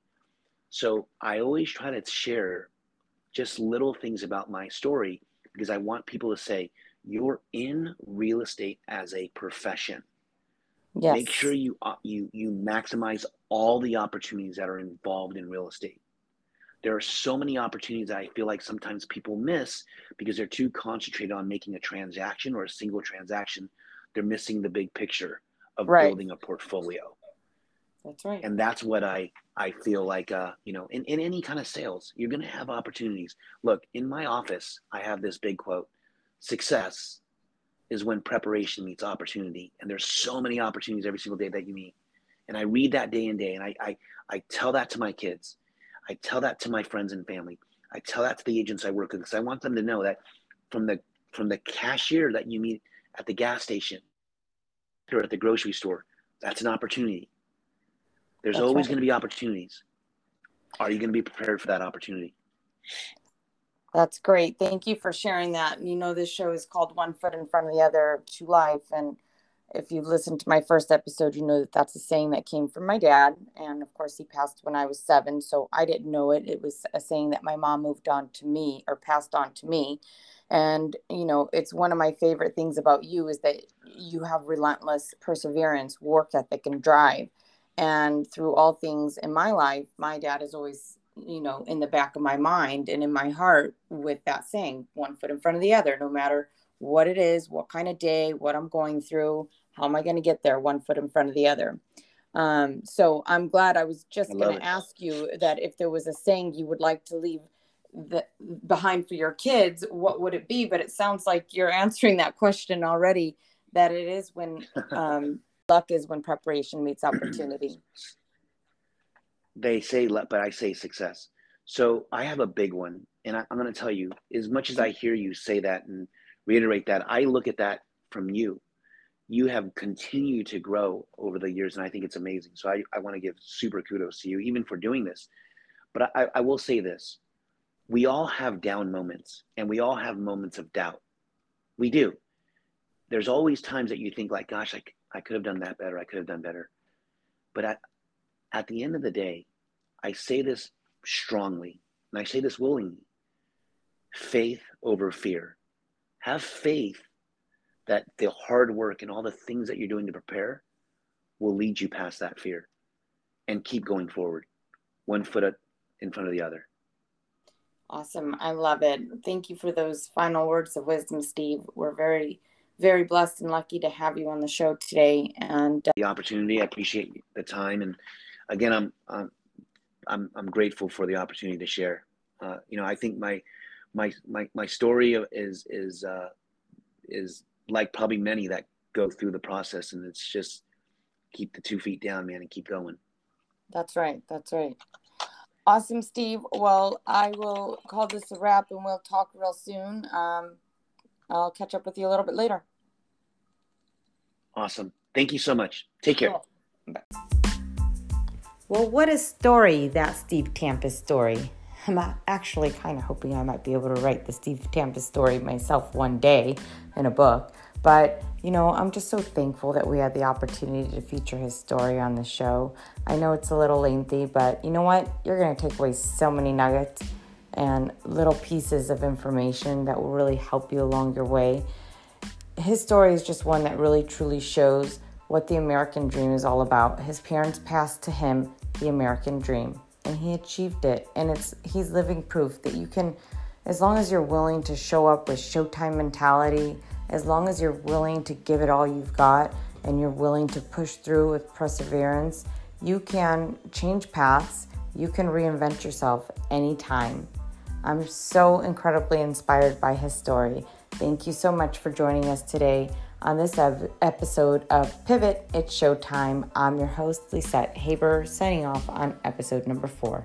So I always try to share just little things about my story because I want people to say, you're in real estate as a profession. Yes. Make sure you uh, you you maximize all the opportunities that are involved in real estate. There are so many opportunities that I feel like sometimes people miss because they're too concentrated on making a transaction or a single transaction. They're missing the big picture of right. building a portfolio. That's right. And that's what I I feel like uh, you know, in, in any kind of sales, you're gonna have opportunities. Look, in my office, I have this big quote. Success is when preparation meets opportunity. And there's so many opportunities every single day that you meet. And I read that day and day, and I, I, I tell that to my kids. I tell that to my friends and family. I tell that to the agents I work with because I want them to know that from the from the cashier that you meet at the gas station or at the grocery store, that's an opportunity. There's that's always right. going to be opportunities. Are you going to be prepared for that opportunity? That's great. Thank you for sharing that. You know, this show is called One Foot in Front of the Other to Life. And if you've listened to my first episode, you know that that's a saying that came from my dad. And of course, he passed when I was seven. So I didn't know it. It was a saying that my mom moved on to me or passed on to me. And, you know, it's one of my favorite things about you is that you have relentless perseverance, work ethic, and drive. And through all things in my life, my dad has always you know, in the back of my mind and in my heart with that saying, one foot in front of the other, no matter what it is, what kind of day, what I'm going through, how am I going to get there, one foot in front of the other. Um, so I'm glad I was just going to ask you that if there was a saying you would like to leave the, behind for your kids, what would it be? But it sounds like you're answering that question already. That it is when um, luck is when preparation meets opportunity they say but I say success. So I have a big one, and I, am going to tell you as much as I hear you say that and reiterate that, I look at that from you. You have continued to grow over the years, and I think it's amazing. So I, I want to give super kudos to you, even for doing this. But I, I will say this we all have down moments, and we all have moments of doubt. We do. There's always times that you think, like, gosh, I, I could have done that better. I could have done better. But I, at the end of the day, I say this strongly, and I say this willingly faith over fear. Have faith that the hard work and all the things that you're doing to prepare will lead you past that fear and keep going forward, one foot in front of the other. Awesome. I love it. Thank you for those final words of wisdom, Steve. We're very, very blessed and lucky to have you on the show today. And uh, the opportunity, I appreciate the time. And again, I'm, I'm, I'm, I'm grateful for the opportunity to share. Uh, you know, I think my, my, my, my story is, is, uh, is like probably many that go through the process and it's just keep the two feet down, man, and keep going. That's right. That's right. Awesome, Steve. Well, I will call this a wrap and we'll talk real soon. Um, I'll catch up with you a little bit later. Awesome. Thank you so much. Take care. Cool. Bye. Well, what a story, that Steve Tampus story. I'm actually kind of hoping I might be able to write the Steve Tampus story myself one day in a book. But, you know, I'm just so thankful that we had the opportunity to feature his story on the show. I know it's a little lengthy, but you know what? You're going to take away so many nuggets and little pieces of information that will really help you along your way. His story is just one that really truly shows what the American dream is all about. His parents passed to him the American dream and he achieved it. And it's he's living proof that you can as long as you're willing to show up with showtime mentality, as long as you're willing to give it all you've got and you're willing to push through with perseverance, you can change paths. You can reinvent yourself anytime. I'm so incredibly inspired by his story. Thank you so much for joining us today on this episode of Pivot, It's Showtime. I'm your host, Lisette Haber, signing off on episode number four.